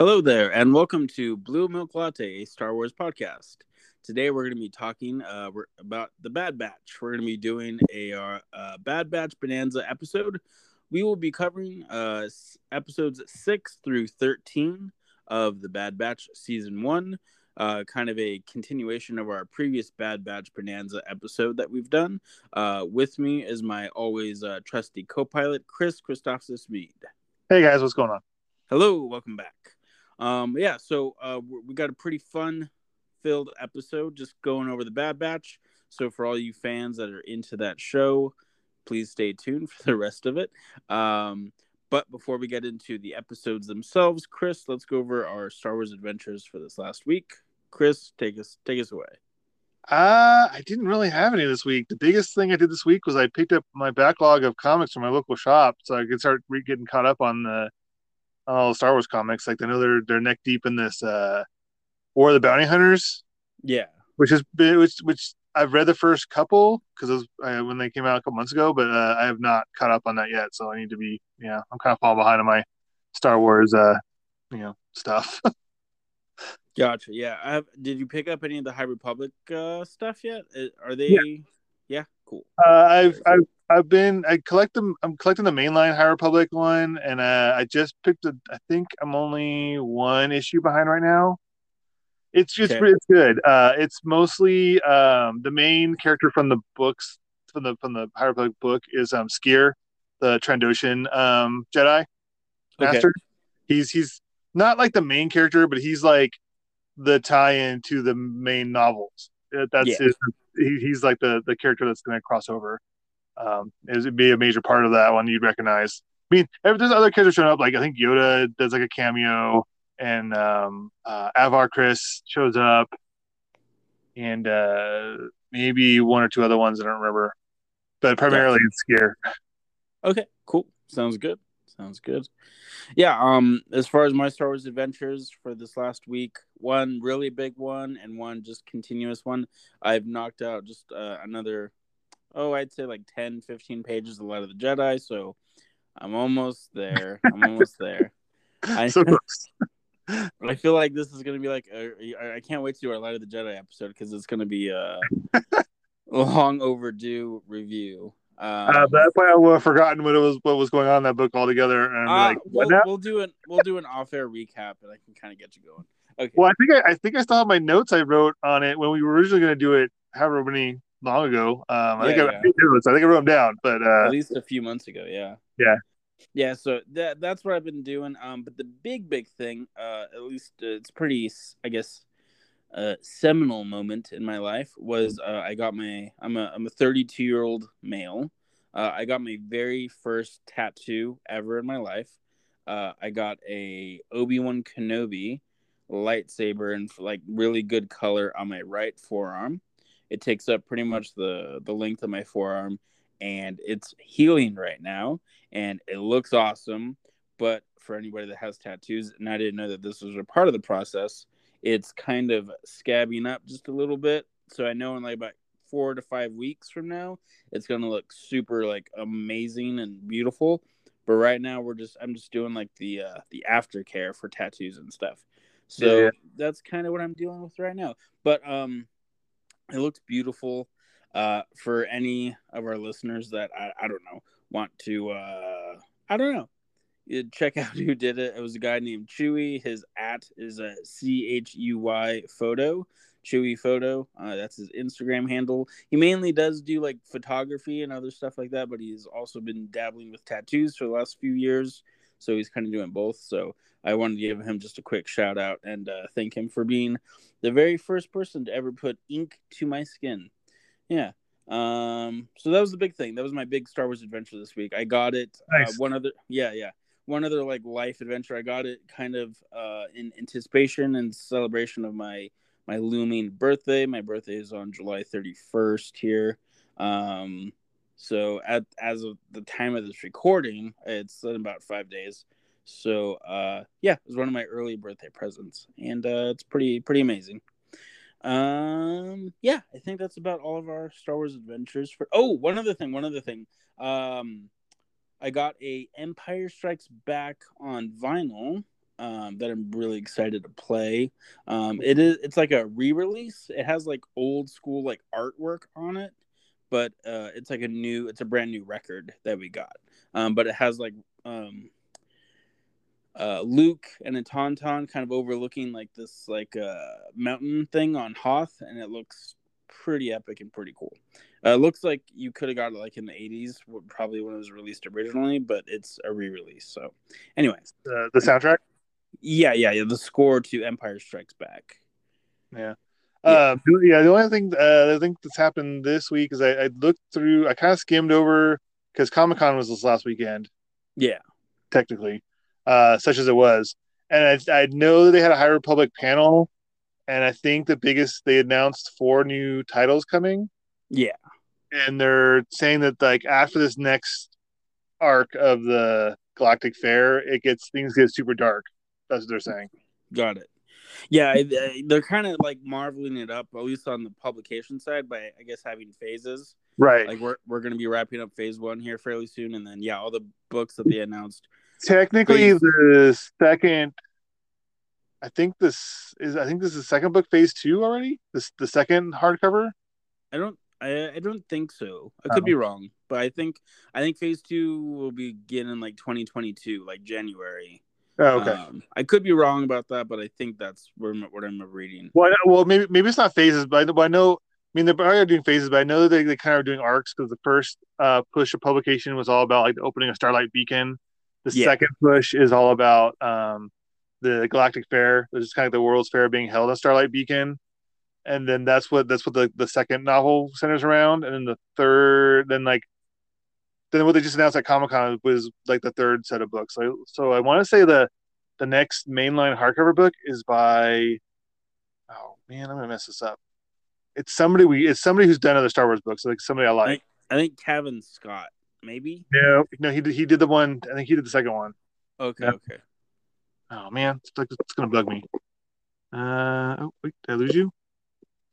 Hello there, and welcome to Blue Milk Latte, a Star Wars podcast. Today we're going to be talking uh, about the Bad Batch. We're going to be doing a uh, uh, Bad Batch Bonanza episode. We will be covering uh, episodes 6 through 13 of the Bad Batch Season 1, uh, kind of a continuation of our previous Bad Batch Bonanza episode that we've done. Uh, with me is my always uh, trusty co pilot, Chris Christophsis Meade. Hey guys, what's going on? Hello, welcome back. Um, yeah, so uh, we got a pretty fun filled episode just going over the Bad Batch. So for all you fans that are into that show, please stay tuned for the rest of it. Um, but before we get into the episodes themselves, Chris, let's go over our Star Wars adventures for this last week. Chris, take us take us away. Uh, I didn't really have any this week. The biggest thing I did this week was I picked up my backlog of comics from my local shop, so I could start re- getting caught up on the all Star Wars comics. Like I know they're they're neck deep in this uh War of the Bounty Hunters. Yeah, which is which which I've read the first couple because uh, when they came out a couple months ago, but uh, I have not caught up on that yet. So I need to be yeah, I'm kind of falling behind on my Star Wars uh you know stuff. gotcha. Yeah, I have. Did you pick up any of the High Republic uh, stuff yet? Uh, are they? Yeah, yeah cool. Uh, I've I've I've been I collect them. I'm collecting the mainline High Republic one, and uh, I just picked a. I think I'm only one issue behind right now. It's just okay. it's good. Uh, it's mostly um, the main character from the books from the from the High Republic book is um Sskeer, the Trandoshan um, Jedi master. Okay. He's he's not like the main character, but he's like the tie-in to the main novels. That's yeah. his, he, he's like the the character that's going to cross over um, it would be a major part of that one you'd recognize. I mean, there's other characters showing up. Like I think Yoda does like a cameo, and um, uh, Avar Kriss shows up, and uh, maybe one or two other ones I don't remember, but primarily yeah. it's Sskeer. Okay, cool. Sounds good. Sounds good. Yeah. Um. As far as my Star Wars adventures for this last week, one really big one and one just continuous one. I've knocked out just uh, another oh, I'd say like 10, 15 pages of Light of the Jedi. So I'm almost there. I'm almost there. I, so I feel like this is going to be like, a, I can't wait to do our Light of the Jedi episode because it's going to be a long overdue review. Um, uh, that I would have forgotten what it was, what was going on in that book altogether. And uh, like, we'll, we'll, do an we'll do an off air recap, and I can kind of get you going. Okay. Well, I think I, I think I still have my notes I wrote on it when we were originally going to do it. However many long ago. Um, I think yeah. I, I, think I think I wrote them down, but uh, at least a few months ago. Yeah. Yeah. Yeah. So that that's what I've been doing. Um, but the big big thing, uh, at least uh, it's pretty, I guess, uh, seminal moment in my life was uh, I got my I'm a I'm a 32 year old male. Uh, I got my very first tattoo ever in my life. Uh, I got a Obi Wan Kenobi lightsaber and like really good color on my right forearm. It takes up pretty much the the length of my forearm, and it's healing right now, and it looks awesome. But for anybody that has tattoos, and I didn't know that this was a part of the process, it's kind of scabbing up just a little bit. So I know in like about four to five weeks from now, it's gonna look super like amazing and beautiful. But right now, we're just I'm just doing like the uh, the aftercare for tattoos and stuff. So yeah. that's kind of what I'm dealing with right now. But um, it looks beautiful. Uh, for any of our listeners that I, I don't know want to uh, I don't know you check out who did it. It was a guy named Chewy. His at is a C H U Y photo. Chewy photo. Uh, that's his Instagram handle. He mainly does do like photography and other stuff like that, but he's also been dabbling with tattoos for the last few years. So he's kind of doing both. So I wanted to give him just a quick shout out and uh, thank him for being the very first person to ever put ink to my skin. Yeah. Um. So that was the big thing. That was my big Star Wars adventure this week. I got it. Uh, nice. Uh, one other. Yeah. Yeah. One other like life adventure. I got it kind of uh, in anticipation and celebration of my my looming birthday. My birthday is on July 31st here. Um. So at as of the time of this recording, it's in about five days. So uh, yeah, it was one of my early birthday presents, and uh, it's pretty pretty amazing. Um, yeah, I think that's about all of our Star Wars adventures. For oh, one other thing, one other thing. Um, I got a Empire Strikes Back on vinyl. um, that I'm really excited to play. Um, it is it's like a re-release. It has like old school like artwork on it, but uh, it's like a new it's a brand new record that we got. Um, but it has like um, uh, Luke and a tauntaun kind of overlooking like this like uh, mountain thing on Hoth, and it looks pretty epic and pretty cool. Uh, looks like you could have got it like in the 80s, probably when it was released originally, but it's a re-release. So, anyways, the the soundtrack. Yeah, yeah, yeah. The score to Empire Strikes Back. Yeah. Yeah. Uh, yeah, the only thing uh, I think that's happened this week is I, I looked through, I kind of skimmed over because Comic Con was this last weekend. Yeah, technically, uh, such as it was, and I, I know they had a High Republic panel, and I think the biggest they announced four new titles coming. Yeah, and they're saying that like after this next arc of the Galactic Fair, it gets things get super dark. That's what they're saying. Got it. Yeah, they're kind of like marveling it up, at least on the publication side, by I guess having phases. Right. Like we're we're gonna be wrapping up phase one here fairly soon, and then yeah, all the books that they announced. Technically, phase... the second. I think this is. I think this is the second book, phase two already. This the second hardcover. I don't. I, I don't think so. I could oh. be wrong, but I think I think phase two will begin in like 2022, like January. Oh, okay. Um, I could be wrong about that, but I think that's what I'm, what I'm reading. Well, well, maybe maybe it's not phases, but I, but I know. I mean, they're probably doing phases, but I know that they, they kind of are doing arcs because the first uh, push of publication was all about like the opening a Starlight Beacon. The yeah. second push is all about um, the Galactic Fair, which is kind of the World's Fair being held on Starlight Beacon, and then that's what that's what the, the second novel centers around, and then the third, then like then what they just announced at Comic Con was like the third set of books. So, so I want to say the the next mainline hardcover book is by oh man, I'm gonna mess this up. It's somebody we it's somebody who's done other Star Wars books, like somebody I like. I think, I think Cavan Scott, maybe. No, no, he did he did the one. I think he did the second one. Okay, yeah. okay. Oh man, it's, like, it's gonna bug me. Uh oh wait, did I lose you?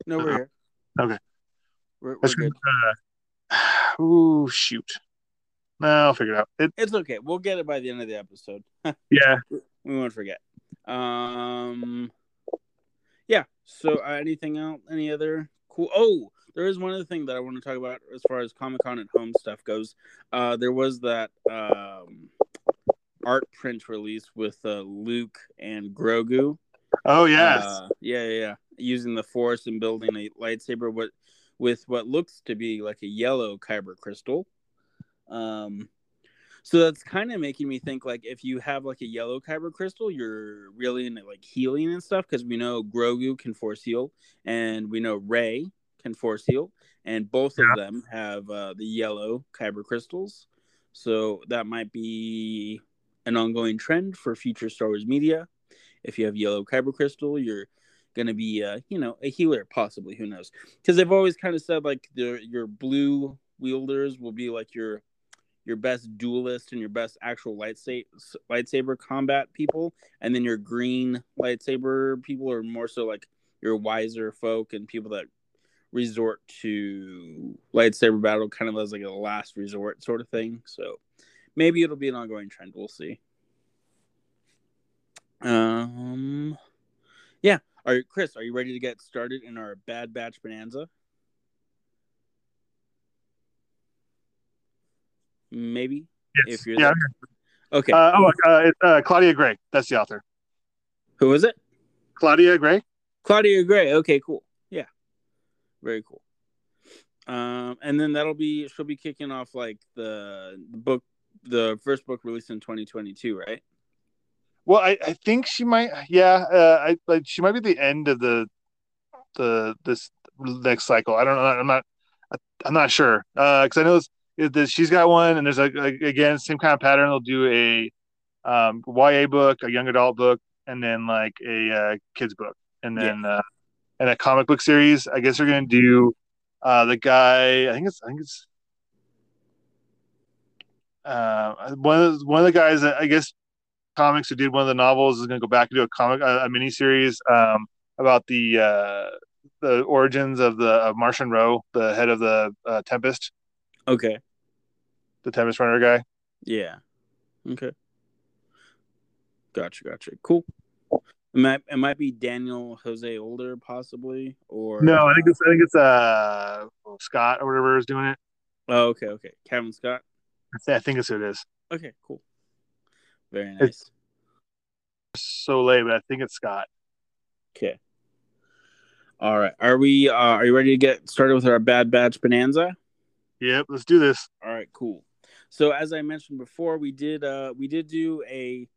No, we're uh, here. Okay. We're, we're good. Uh, ooh, shoot. No, I'll figure it out. It, it's okay. We'll get it by the end of the episode. yeah. We won't forget. Um, yeah. So, uh, anything else? Any other cool? Oh, there is one other thing that I want to talk about as far as Comic Con at home stuff goes. Uh, there was that um, art print release with uh, Luke and Grogu. Oh yes. Uh, yeah, yeah, yeah. Using the Force and building a lightsaber with with what looks to be like a yellow kyber crystal. Um, so that's kind of making me think like if you have like a yellow kyber crystal, you're really into like healing and stuff because we know Grogu can force heal and we know Rey can force heal, and both yeah. of them have uh, the yellow kyber crystals. So that might be an ongoing trend for future Star Wars media. If you have yellow kyber crystal, you're going to be, uh, you know, a healer, possibly. Who knows? Because they've always kind of said like the, your blue wielders will be like your your best duelist and your best actual lightsaber lightsaber combat people, and then your green lightsaber people are more so like your wiser folk and people that resort to lightsaber battle kind of as like a last resort sort of thing. So maybe it'll be an ongoing trend. We'll see. Um, yeah. Are you, Chris? Are you ready to get started in our Bad Batch Bonanza? maybe. Yes. If you're yeah. Okay. Uh, oh, uh, it's, uh, Claudia Gray. That's the author. Who is it? Claudia Gray. Claudia Gray. Okay, cool. Very cool. Um, and then that'll be she'll be kicking off like the, the book, the first book released in 2022, right? Well, I, I think she might. Yeah, uh, I like she might be the end of the the this next cycle. I don't know. I'm not. I'm not sure because uh, I know that she's got one, and there's a, a, again same kind of pattern. They'll do a um, YA book, a young adult book, and then like a uh, kids book, and then yeah. uh, and a comic book series. I guess they're gonna do uh, the guy. I think it's I think it's uh, one of the, one of the guys that I guess comics who did one of the novels is going to go back and do a comic a, a mini series um, about the uh, the origins of the of Marchion Ro, the head of the uh, Tempest. Okay the Tempest Runner guy. Yeah. Okay. Gotcha, gotcha. Cool. It might it might be Daniel Jose Older possibly or no, I think it's I think it's uh Scott or whatever is doing it. Oh, okay, okay. Cavan Scott. I think it's who it is. Okay, cool. Very nice. It's so late, but I think it's Scott. Okay. All right. Are we uh are you ready to get started with our bad batch bonanza? Yep, let's do this. All right, cool. So as I mentioned before, we did uh we did do a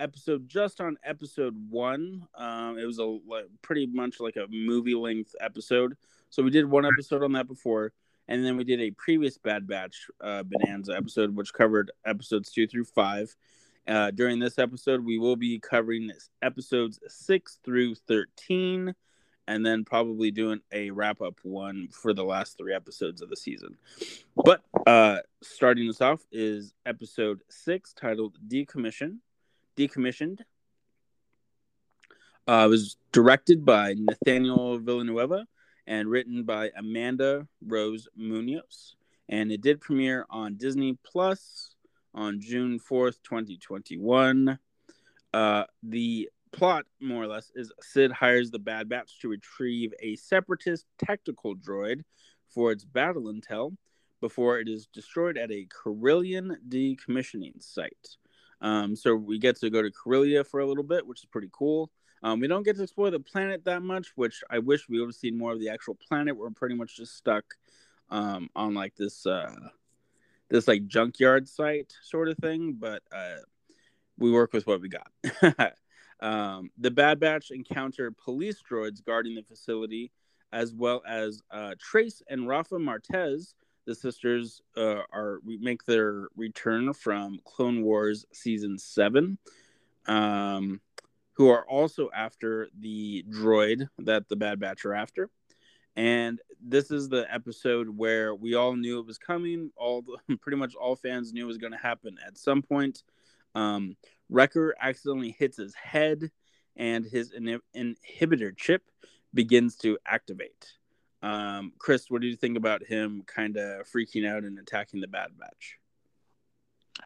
episode just on episode one. Um, it was a like, pretty much like a movie length episode. So we did one episode on that before, and then we did a previous Bad Batch uh, Bonanza episode, which covered episodes two through five. Uh, during this episode, we will be covering episodes six through thirteen, and then probably doing a wrap up one for the last three episodes of the season. But uh, starting us off is episode six, titled "Decommission." Decommissioned. Uh, it was directed by Nathaniel Villanueva and written by Amanda Rose Munoz. And it did premiere on Disney Plus on June 4th, 2021. Uh, the plot, more or less, is Cid hires the Bad Batch to retrieve a separatist tactical droid for its battle intel before it is destroyed at a Corellian decommissioning site. Um, so we get to go to Corellia for a little bit, which is pretty cool. Um, we don't get to explore the planet that much, which I wish we would have seen more of the actual planet. We're pretty much just stuck um, on like this uh, this like junkyard site sort of thing, but uh, we work with what we got. um, the Bad Batch encounter police droids guarding the facility, as well as uh, Trace and Rafa Martez, the sisters uh, are make their return from Clone Wars season seven, um, who are also after the droid that the Bad Batch are after. And this is the episode where we all knew it was coming. All the, pretty much all fans knew it was going to happen at some point. Um, Wrecker accidentally hits his head, and his inhibitor chip begins to activate. Um, Chris, what do you think about him kind of freaking out and attacking the Bad Batch?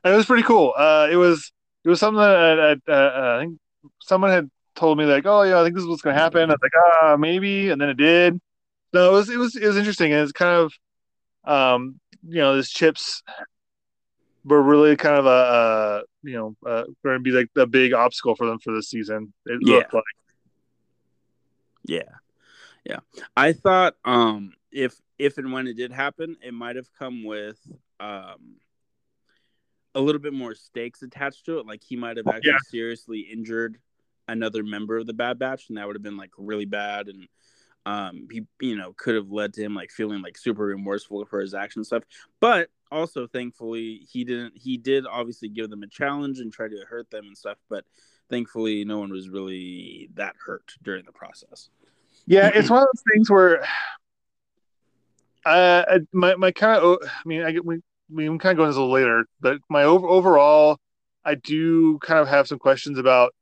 It was pretty cool. Uh, it was it was something that uh, uh, I think someone had told me like, oh yeah, I think this is what's gonna happen. I was like, ah, maybe, and then it did. No, it was it was it was interesting, and it's kind of um, you know, this chips were really kind of a, a you know uh, going to be like the big obstacle for them for this season. It yeah. looked like. Yeah, yeah. I thought um if if and when it did happen, it might have come with um a little bit more stakes attached to it. Like he might have actually yeah. seriously injured another member of the Bad Batch, and that would have been like really bad. And um, he you know could have led to him like feeling like super remorseful for his action stuff. But also, thankfully, he didn't. He did obviously give them a challenge and try to hurt them and stuff. But thankfully, no one was really that hurt during the process. Yeah, it's one of those things where uh, my my kind of I mean I get we we kind of go into this a little later, but my over, overall I do kind of have some questions about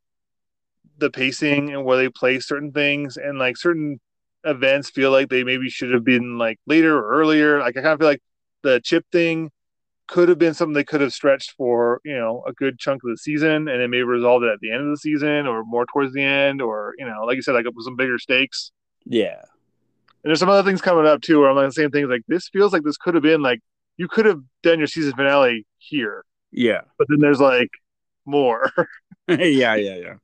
the pacing and where they place certain things and like certain events feel like they maybe should have been like later or earlier. Like I kind of feel like the chip thing could have been something they could have stretched for you know a good chunk of the season and then maybe resolved it at the end of the season or more towards the end or you know like you said like with some bigger stakes. Yeah. And there's some other things coming up too where i'm like the same things like this feels like this could have been like you could have done your season finale here. Yeah. But then there's like more. Yeah yeah yeah.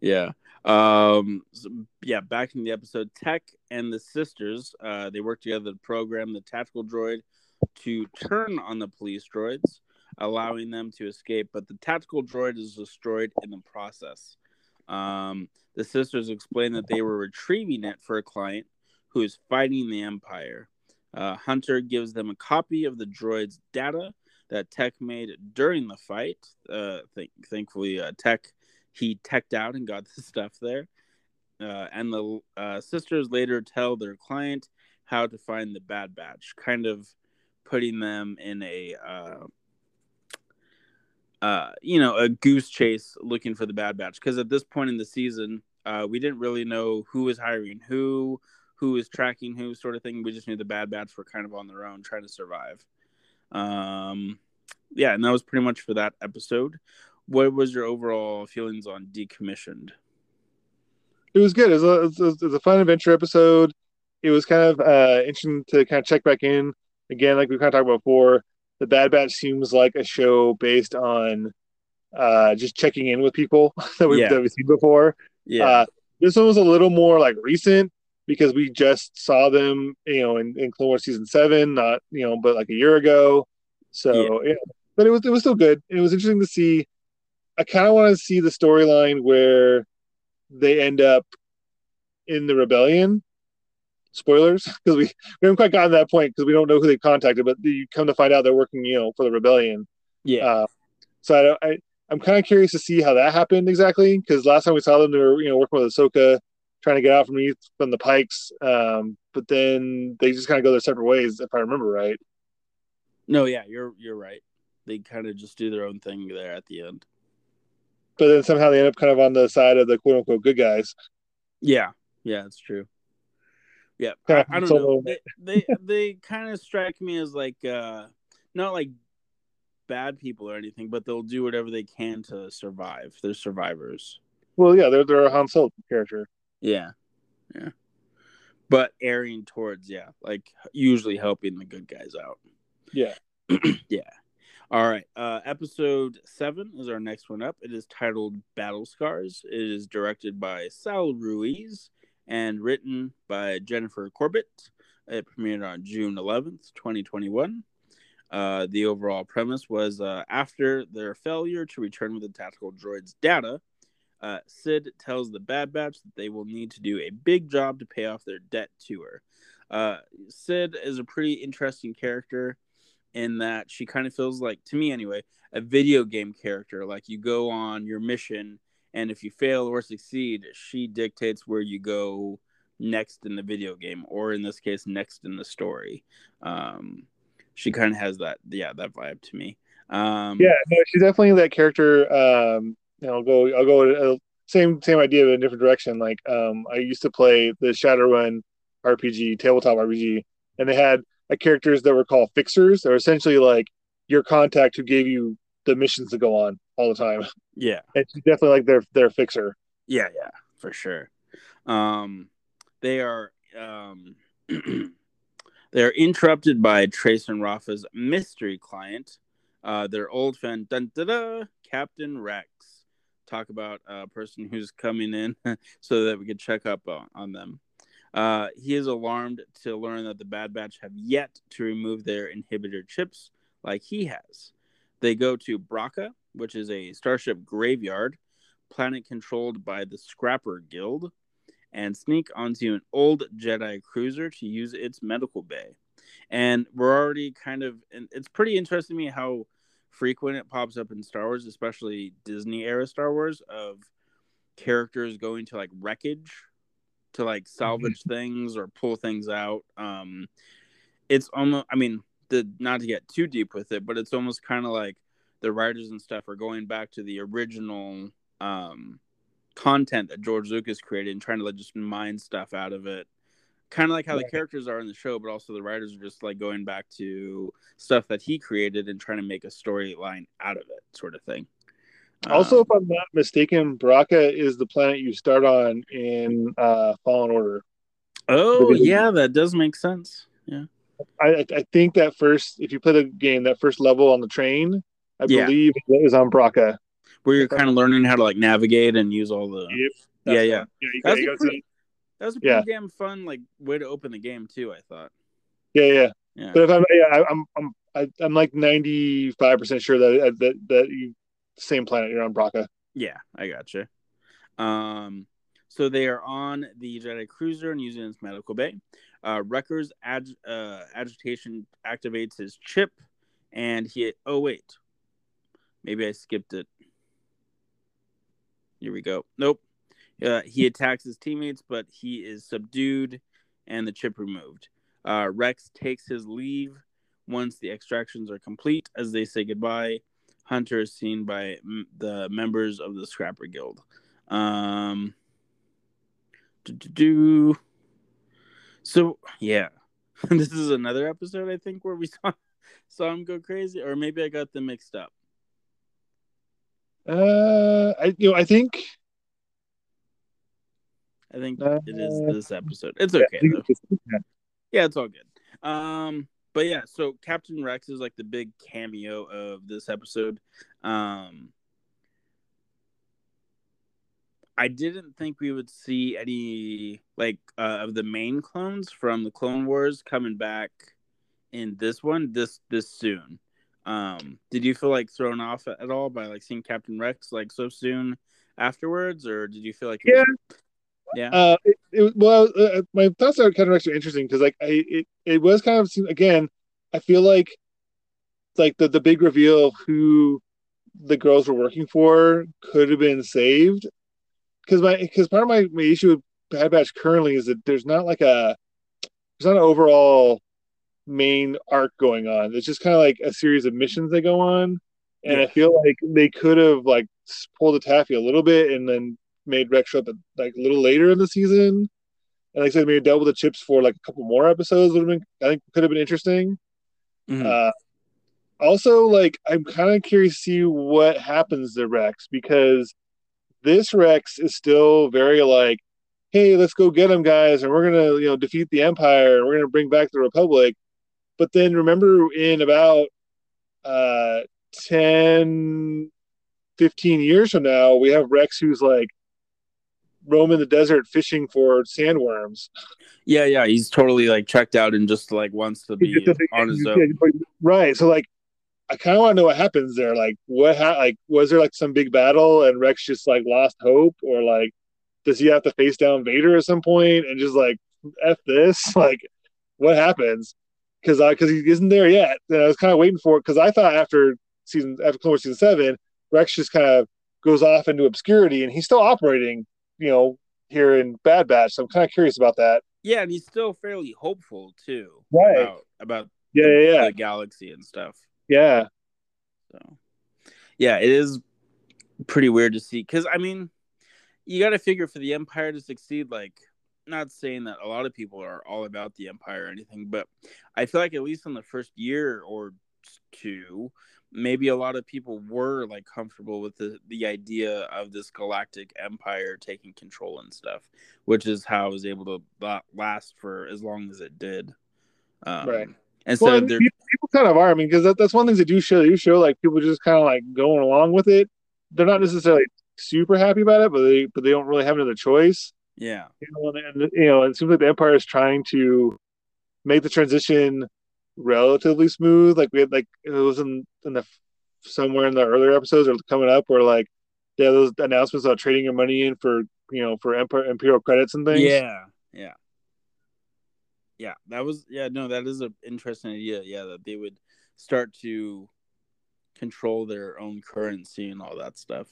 Yeah. Um so, yeah back in the episode tech and the sisters uh they work together to program the tactical droid to turn on the police droids, allowing them to escape, but the tactical droid is destroyed in the process. Um, the sisters explain that they were retrieving it for a client who is fighting the Empire. Uh, Hunter gives them a copy of the droid's data that Tech made during the fight. Uh, th- thankfully, uh, Tech he teched out and got the stuff there. Uh, and the uh, sisters later tell their client how to find the Bad Batch, kind of putting them in a uh, uh, you know a goose chase looking for the bad batch because at this point in the season uh, we didn't really know who was hiring who who was tracking who sort of thing we just knew the bad batch were kind of on their own trying to survive um yeah and that was pretty much for that episode what was your overall feelings on decommissioned? It was good. It was a, it was, a fun adventure episode. It was kind of uh, interesting to kind of check back in again, like we kind of talked about before. The Bad Batch seems like a show based on uh, just checking in with people that we've, yeah. that we've seen before. Yeah. Uh, this one was a little more like recent because we just saw them, you know, in, in Clone Wars season seven, not you know, but like a year ago. So yeah. yeah. but it was it was still good. It was interesting to see. I kind of want to see the storyline where they end up in the rebellion. Spoilers, because we, we haven't quite gotten to that point because we don't know who they contacted, but you come to find out they're working, you know, for the rebellion. Yeah. Uh, so I, I I'm kind of curious to see how that happened exactly because last time we saw them, they were you know working with Ahsoka, trying to get out from from the Pikes, um, but then they just kind of go their separate ways, if I remember right. No, yeah, you're you're right. They kind of just do their own thing there at the end. But then somehow they end up kind of on the side of the quote unquote good guys. Yeah, yeah, it's true. Yeah, I, I, don't know. They they, they kind of strike me as like uh not like bad people or anything, but they'll do whatever they can to survive. They're survivors. Well, yeah, they're they're a Han Solo character. Yeah, yeah, but erring towards yeah, like usually helping the good guys out. Yeah, yeah. All right, uh, episode seven is our next one up. It is titled Battle Scars. It is directed by Saul Ruiz and written by Jennifer Corbett. It premiered on June 11th, 2021. Uh, the overall premise was uh, after their failure to return with the tactical droid's data, uh, Cid tells the Bad Batch that they will need to do a big job to pay off their debt to her. Uh, Cid is a pretty interesting character in that she kind of feels like, to me anyway, a video game character. Like you go on your mission, and if you fail or succeed, she dictates where you go next in the video game, or in this case, next in the story. Um, she kind of has that yeah that vibe to me. Um, yeah, no, she's definitely that character. Um, you know, I'll go I'll go uh, same same idea but in a different direction. Like um, I used to play the Shadowrun RPG tabletop RPG, and they had characters that were called fixers. They're essentially like your contact who gave you the missions to go on all the time. Yeah, and she's definitely like their their fixer. Yeah, yeah, for sure. Um, they are um They're interrupted by Trace and Rafa's mystery client, uh, their old friend, dun, Captain Rex. Talk about a person who's coming in so that we could check up on, on them. Uh, he is alarmed to learn that the Bad Batch have yet to remove their inhibitor chips like he has. They go to Bracca, which is a starship graveyard, planet controlled by the Scrapper Guild and sneak onto an old Jedi cruiser to use its medical bay. And we're already kind of, and it's pretty interesting to me how frequent it pops up in Star Wars, especially Disney era Star Wars, of characters going to like wreckage to like salvage mm-hmm. things or pull things out. Um, it's almost, I mean, the not to get too deep with it, but it's almost kind of like the writers and stuff are going back to the original um content that George Lucas created and trying to like just mine stuff out of it. Kind of like how the characters are in the show, but also the writers are just like going back to stuff that he created and trying to make a storyline out of it, sort of thing. Also, um, if I'm not mistaken, Bracca is the planet you start on in uh, Fallen Order. Oh, yeah, that does make sense. Yeah. I, I think that first, if you play the game, that first level on the train, I yeah. believe it was on Bracca where you're kind of learning how to like navigate and use all the. Yep, yeah, yeah. yeah that, was pretty, that was a pretty yeah. damn fun like way to open the game too. I thought. Yeah, yeah. yeah. But if I'm, yeah, I'm, I'm, I, I'm like 95 percent sure that that that you same planet you're on Bracca. Yeah, I gotcha. Um, so they are on the Jedi cruiser and using its medical bay. Uh, Wrecker's ag- uh, agitation activates his chip, and he. Oh wait, maybe I skipped it. Here we go. Nope. Uh, he attacks his teammates, but he is subdued and the chip removed. Uh, Rex takes his leave once the extractions are complete. As they say goodbye, Hunter is seen by m- the members of the Scrapper Guild. Um, do so yeah, this is another episode I think where we saw saw him go crazy, or maybe I got them mixed up. Uh, I you know I think I think Uh, it is this episode. It's okay though. yeah. Yeah, it's all good. Um, but yeah, so Captain Rex is like the big cameo of this episode. Um, I didn't think we would see any like uh, of the main clones from the Clone Wars coming back in this one this this soon. Um, did you feel like thrown off at all by like seeing Captain Rex like so soon afterwards, or did you feel like Yeah. was- yeah, Uh, it, it, well, uh, my thoughts are kind of actually interesting because like I it, it was kind of again, I feel like like the the big reveal of who the girls were working for could have been saved because my because part of my, my issue with Bad Batch currently is that there's not like a there's not an overall main arc going on. It's just kind of like a series of missions that go on, and I feel like they could have like pulled the taffy a little bit and then made Rex show up at, like a little later in the season. And like I said, maybe double the chips for like a couple more episodes would have been. I think could have been interesting. Mhm. Uh, also, like I'm kind of curious to see what happens to Rex because this Rex is still very like, hey, let's go get him, guys, and we're gonna you know defeat the Empire and we're gonna bring back the Republic. But then remember, in about uh 10, 15 years from now, we have Rex who's like roaming the desert fishing for sandworms. yeah, yeah. He's totally like checked out and just like wants to be on his own. Right. So like I kind of want to know what happens there. Like what ha- like was there like some big battle and Rex just like lost hope or like does he have to face down Vader at some point and just like f this? Like what happens? Cuz I cuz he isn't there yet. And I was kind of waiting for it cuz I thought after season after Clone Wars season 7, Rex just kind of goes off into obscurity and he's still operating, you know, here in Bad Batch. So I'm kind of curious about that. Yeah, and he's still fairly hopeful too. Right. About about Yeah, the, yeah, yeah. the galaxy and stuff. Yeah. So, yeah, it is pretty weird to see because I mean, you got to figure for the Empire to succeed. Like, not saying that a lot of people are all about the Empire or anything, but I feel like at least in the first year or two, maybe a lot of people were like comfortable with the the idea of this galactic empire taking control and stuff, which is how it was able to last for as long as it did. Um, Right. Instead Well, of their people, people kind of are. I mean, because that, that's one thing they do show. You show like people just kind of like going along with it. They're not necessarily super happy about it, but they but they don't really have another choice. yeah You know, and, and you know, it seems like the Empire is trying to make the transition relatively smooth. Like we had like it was in in the somewhere in the earlier episodes or coming up where like they have those announcements about trading your money in for you know for Empire Imperial credits and things. Yeah, yeah, yeah. That was yeah. No, that is an interesting idea. Yeah, that they would start to control their own currency and all that stuff.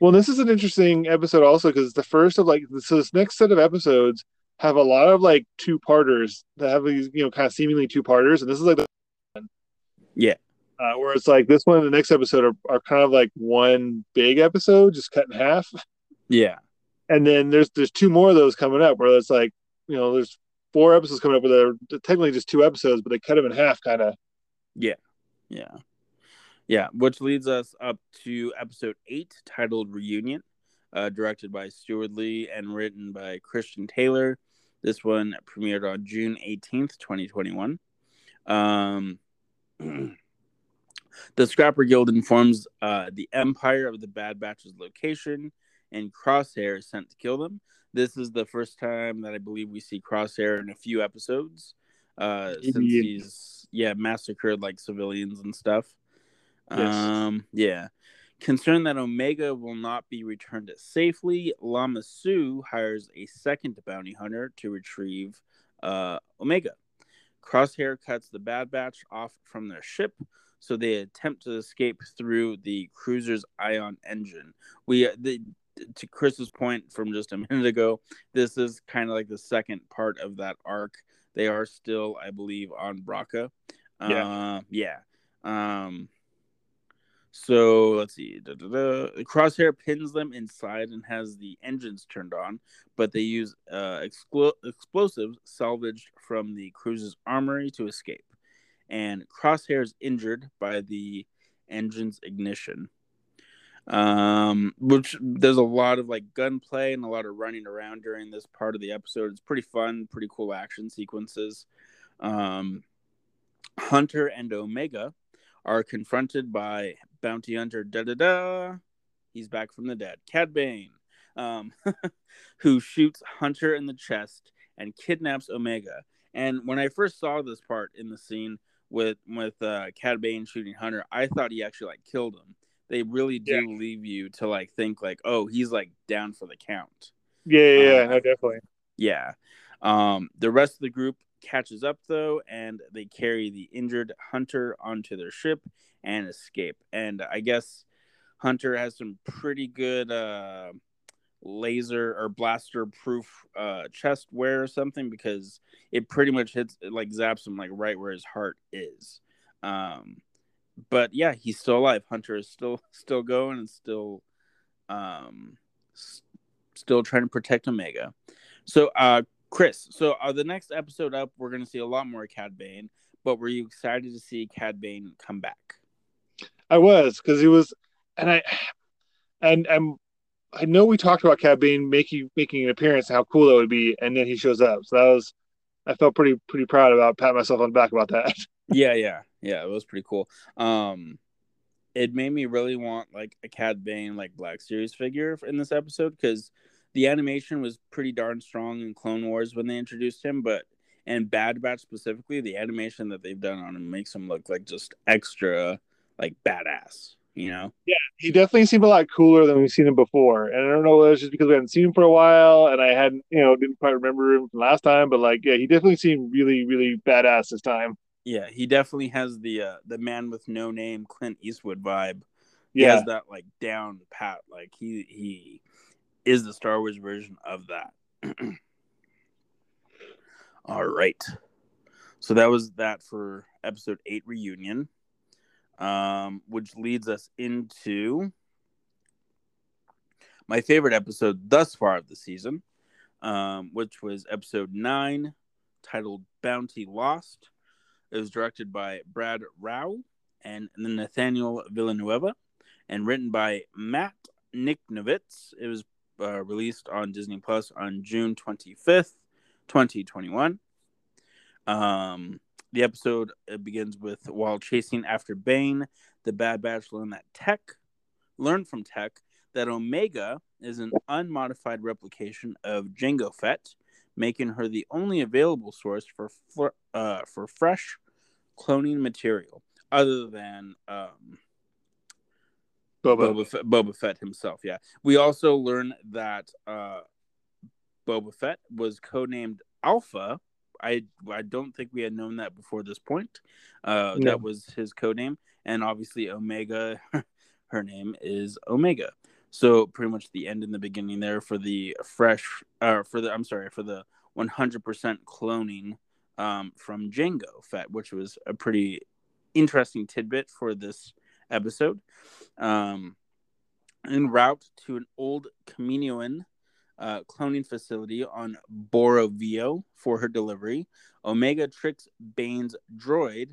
Well, this is an interesting episode also because it's the first of like so this next set of episodes have a lot of like two parters that have these you know kind of seemingly two parters, and this is like the Yeah. uh, where it's like this one and the next episode are, are kind of like one big episode just cut in half, Yeah, and then there's there's two more of those coming up where it's like you know there's four episodes coming up where they're technically just two episodes, but they cut them in half kind of. yeah, yeah. Yeah. Which leads us up to episode eight, titled "Reunion," uh, directed by Stuart Lee and written by Christian Taylor. This one premiered on June eighteenth, twenty twenty one. Um, the Scrapper Guild informs uh, the Empire of the Bad Batch's location, and Crosshair is sent to kill them. This is the first time that I believe we see Crosshair in a few episodes, uh, since Yeah. he's yeah massacred like civilians and stuff. Yes. Um, yeah. Concerned that Omega will not be returned safely, Lama Su hires a second bounty hunter to retrieve uh, Omega. Crosshair cuts the Bad Batch off from their ship, so they attempt to escape through the cruiser's ion engine. We, the, to Chris's point from just a minute ago, this is kind of like the second part of that arc. They are still, I believe, on Bracca. Yeah. Uh, yeah. Um, so let's see. Da, da, da. Crosshair pins them inside and has the engines turned on, but they use uh, explo- explosives salvaged from the cruiser's armory to escape. And Crosshair is injured by the engine's ignition. Um, which there's a lot of like gunplay and a lot of running around during this part of the episode. It's pretty fun, pretty cool action sequences. Um, Hunter and Omega are confronted by bounty hunter da da da. He's back from the dead. Cad Bane, um, who shoots Hunter in the chest and kidnaps Omega. And when I first saw this part in the scene with with uh, Cad Bane shooting Hunter, I thought he actually like killed him they really do yeah. leave you to like think like, oh, he's like down for the count. Yeah, yeah, uh, no, definitely. Yeah. Um, the rest of the group catches up though, and they carry the injured Hunter onto their ship and escape. And I guess Hunter has some pretty good uh, laser or blaster proof uh, chest wear or something because it pretty much hits it like zaps him like right where his heart is. Um, but yeah, he's still alive. Hunter is still still going and still um s- still trying to protect Omega. So uh Chris, so uh, the next episode up, we're going to see a lot more Cad Bane. But were you excited to see Cad Bane come back? I was because he was, and I, and and I know we talked about Cad Bane making making an appearance, how cool that would be, and then he shows up. So that was, I felt pretty pretty proud about pat myself on the back about that. yeah, yeah, yeah. It was pretty cool. Um, it made me really want like a Cad Bane like Black Series figure in this episode because the animation was pretty darn strong in Clone Wars when they introduced him, but and Bad Batch specifically, the animation that they've done on him makes him look like just extra like badass. You know? Yeah, he definitely seemed a lot cooler than we've seen him before. And I don't know whether it's just because we hadn't seen him for a while and I hadn't, you know, didn't quite remember him from last time, but like, yeah, he definitely seemed really, really badass this time. Yeah, he definitely has the uh the man with no name Clint Eastwood vibe. He yeah. has that like down pat. Like he he is the Star Wars version of that. All right. So that was that for episode eight reunion. Um, which leads us into my favorite episode thus far of the season, um, which was episode nine, titled Bounty Lost. It was directed by Brad Rau and Nathaniel Villanueva and written by Matt Michnovetz. It was uh, released on Disney Plus on June 25th, 2021. Um, the episode begins with while chasing after Bane, the Bad Batch learn that Tech learned from Tech that Omega is an unmodified replication of Jango Fett, making her the only available source for uh, for fresh cloning material other than um, Boba. Boba, Fett, Boba Fett himself. Yeah, we also learn that uh, Boba Fett was codenamed Alpha. I I don't think we had known that before this point. Uh, That was his code name, and obviously Omega, her name is Omega. So pretty much the end and the beginning there for the fresh, uh, for the I'm sorry for the 100% cloning um, from Jango Fett, which was a pretty interesting tidbit for this episode. Um, en route to an old Kaminoan uh, cloning facility on Bora Vio for her delivery, Omega tricks Bane's droid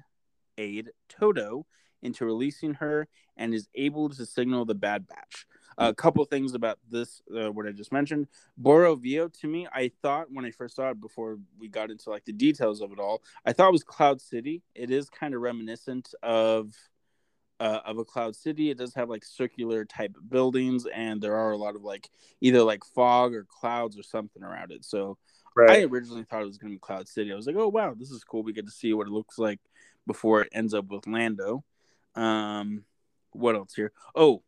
aide Todo into releasing her and is able to signal the Bad Batch a couple things about this uh, what i just mentioned. Bora Vio to me i thought when i first saw it before we got into like the details of it all i thought it was cloud city. It is kind of reminiscent of uh, of a cloud city. It does have like circular type buildings and there are a lot of like either like fog or clouds or something around it. So right. i originally thought it was going to be cloud city. I was like oh wow this is cool. We get to see what it looks like before it ends up with lando. Um what else here? Oh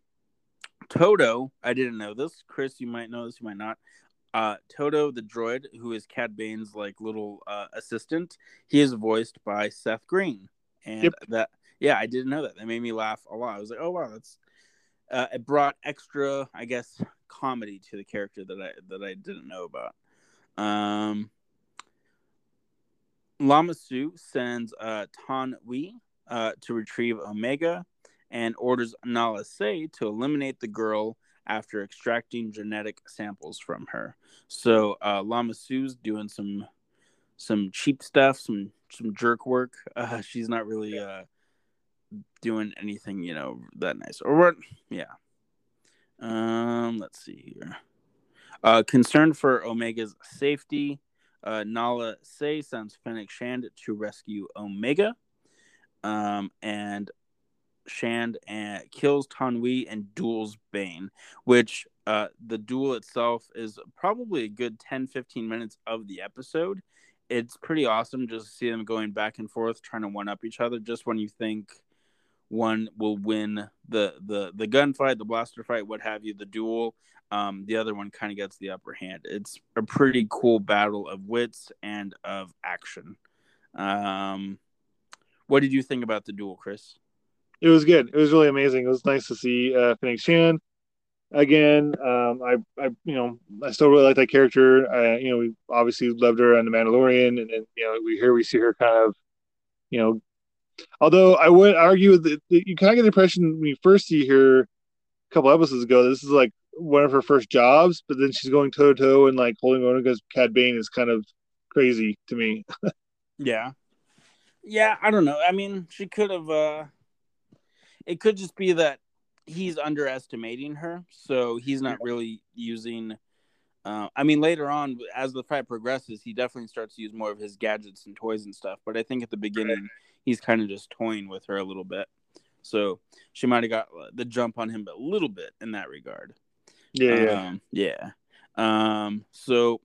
Todo, I didn't know this. Chris, you might know this, you might not. Uh, Todo, the droid, who is Cad Bane's like little uh, assistant, he is voiced by Seth Green, and yep. that yeah, I didn't know that. That made me laugh a lot. I was like, oh wow, that's uh, it brought extra, I guess, comedy to the character that I that I didn't know about. Um, Lama Su sends uh, Taun We uh, to retrieve Omega and orders Nala Se to eliminate the girl after extracting genetic samples from her. So uh, Lama Su's doing some some cheap stuff, some some jerk work. Uh, she's not really uh, doing anything, you know, that nice. Or what? Yeah. Um, let's see here. Uh, concerned for Omega's safety, uh, Nala Se sends Fennec Shand to rescue Omega. Um, and Shand and kills Tahnwee and duels Bane, which uh, the duel itself is probably a good 10 15 minutes of the episode. It's pretty awesome just to see them going back and forth, trying to one up each other. Just when you think one will win the the the gunfight, the blaster fight, what have you, the duel, um, the other one kind of gets the upper hand. It's a pretty cool battle of wits and of action. Um, what did you think about the duel, Chris? It was good. It was really amazing. It was nice to see uh, Fennec Shand again. Um, I, I, you know, I still really like that character. I, you know, we obviously loved her on The Mandalorian, and then you know, we here we see her kind of, you know, although I would argue that, that you kind of get the impression when you first see her a couple episodes ago, this is like one of her first jobs, but then she's going toe to toe and like holding on against Cad Bane is kind of crazy to me. yeah, yeah, I don't know. I mean, she could have. uh It could just be that he's underestimating her, so he's not really using. Uh, I mean, later on, as the fight progresses, he definitely starts to use more of his gadgets and toys and stuff. But I think at the beginning, he's kind of just toying with her a little bit. So she might have got the jump on him a little bit in that regard. Yeah, um, yeah. Um, so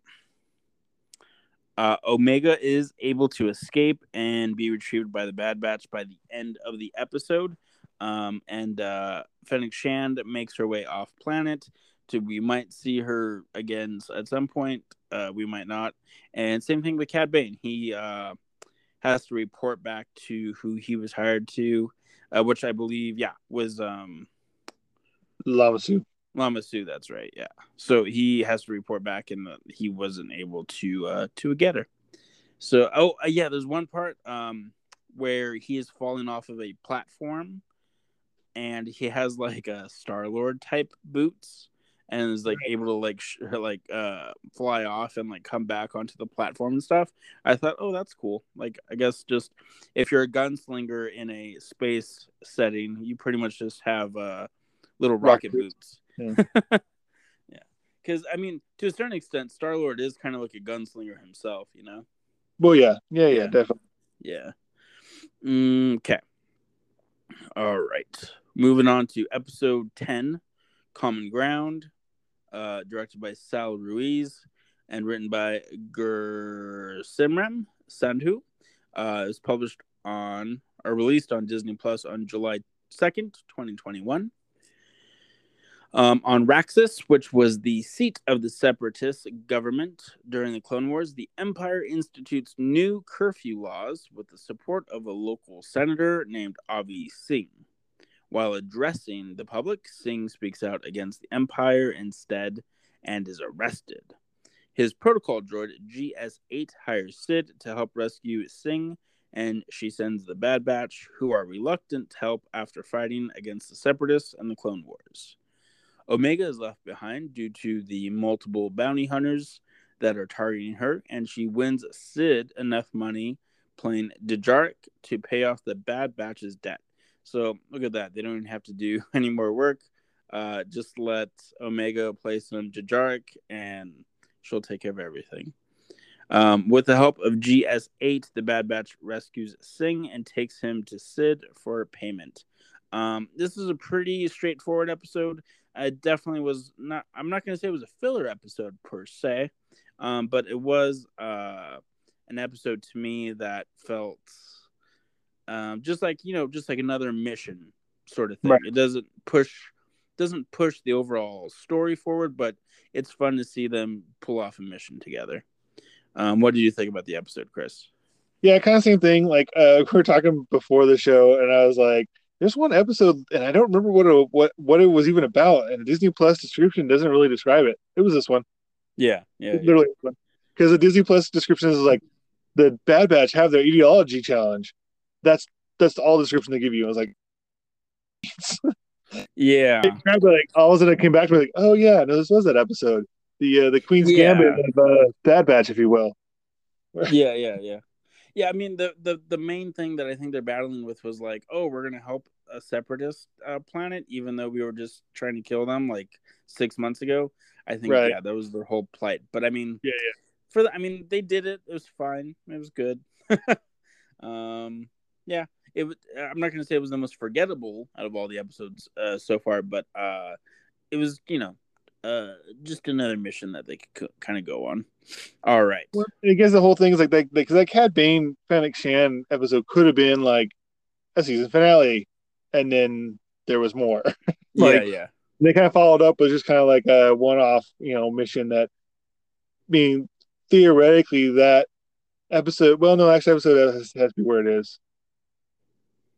uh, Omega is able to escape and be retrieved by the Bad Batch by the end of the episode. Um, and uh, Fennec Shand makes her way off planet. To we might see her again at some point. Uh, we might not. And same thing with Cad Bane. He uh, has to report back to who he was hired to, uh, which I believe, yeah, was um, Lama Su. Lama Su, that's right. Yeah. So he has to report back, and he wasn't able to uh, to get her. So oh uh, yeah, there's one part um, where he is falling off of a platform and he has like a Star Lord type boots and is like able to like sh- like uh fly off and like come back onto the platform and stuff. I thought, oh, that's cool. Like, I guess just if you're a gunslinger in a space setting, you pretty much just have uh little rocket, rocket boots. Yeah. yeah, because I mean, to a certain extent, Star Lord is kind of like a gunslinger himself, you know. Well, yeah, yeah, yeah, yeah. definitely. Yeah. Mm, okay. All right. Moving on to episode 10, Common Ground, uh, directed by Saul Ruiz and written by Gursimran Sandhu. Uh, it was published on or released on Disney Plus on July 2nd, 2021. Um, on Raxus, which was the seat of the separatist government during the Clone Wars, the Empire institutes new curfew laws with the support of a local senator named Avi Singh. While addressing the public, Singh speaks out against the Empire instead and is arrested. His protocol droid GS 8 hires Cid to help rescue Singh, and she sends the Bad Batch, who are reluctant to help after fighting against the Separatists and the Clone Wars. Omega is left behind due to the multiple bounty hunters that are targeting her, and she wins Cid enough money playing Dejarik to pay off the Bad Batch's debt. So look at that. They don't even have to do any more work. Uh, just let Omega play some Dejarik and she'll take care of everything. Um, with the help of GS8, the Bad Batch rescues Singh and takes him to Cid for payment. Um, this is a pretty straightforward episode. It definitely was not. I'm not going to say it was a filler episode per se, um, but it was uh, an episode to me that felt um, just like you know, just like another mission sort of thing. Right. It doesn't push doesn't push the overall story forward, but it's fun to see them pull off a mission together. Um, what did you think about the episode, Chris? Yeah, kind of same thing. Like uh, we were talking before the show, and I was like, "There's one episode, and I don't remember what it, what what it was even about." And the Disney Plus description doesn't really describe it. It was this one. Yeah, yeah, literally, because yeah. the Disney Plus description is like the Bad Batch have their ideology challenge, that's that's all the description they give you. I was like, yeah. like all of a sudden, I came back to me like, oh yeah, no, this was that episode, the uh, the Queen's yeah. Gambit of uh, Bad Batch, if you will. yeah, yeah, yeah, Yeah, I mean the the the main thing that I think they're battling with was like, oh, we're gonna help a separatist uh, planet, even though we were just trying to kill them like six months ago. I think right. yeah, that was their whole plight. But I mean, yeah, yeah. For the, I mean, they did it. It was fine. It was good. um, yeah, it was. I'm not gonna say it was the most forgettable out of all the episodes uh, so far, but uh, it was you know uh just another mission that they could kind of go on. All right. Well, I guess the whole thing is like that because that Cad Bane Fennec Shand episode could have been like a season finale, and then there was more. like, yeah, yeah. They kind of followed up with just kind of like a one-off, you know, mission that, I mean, theoretically that episode. Well, no, actually, episode has, has to be where it is.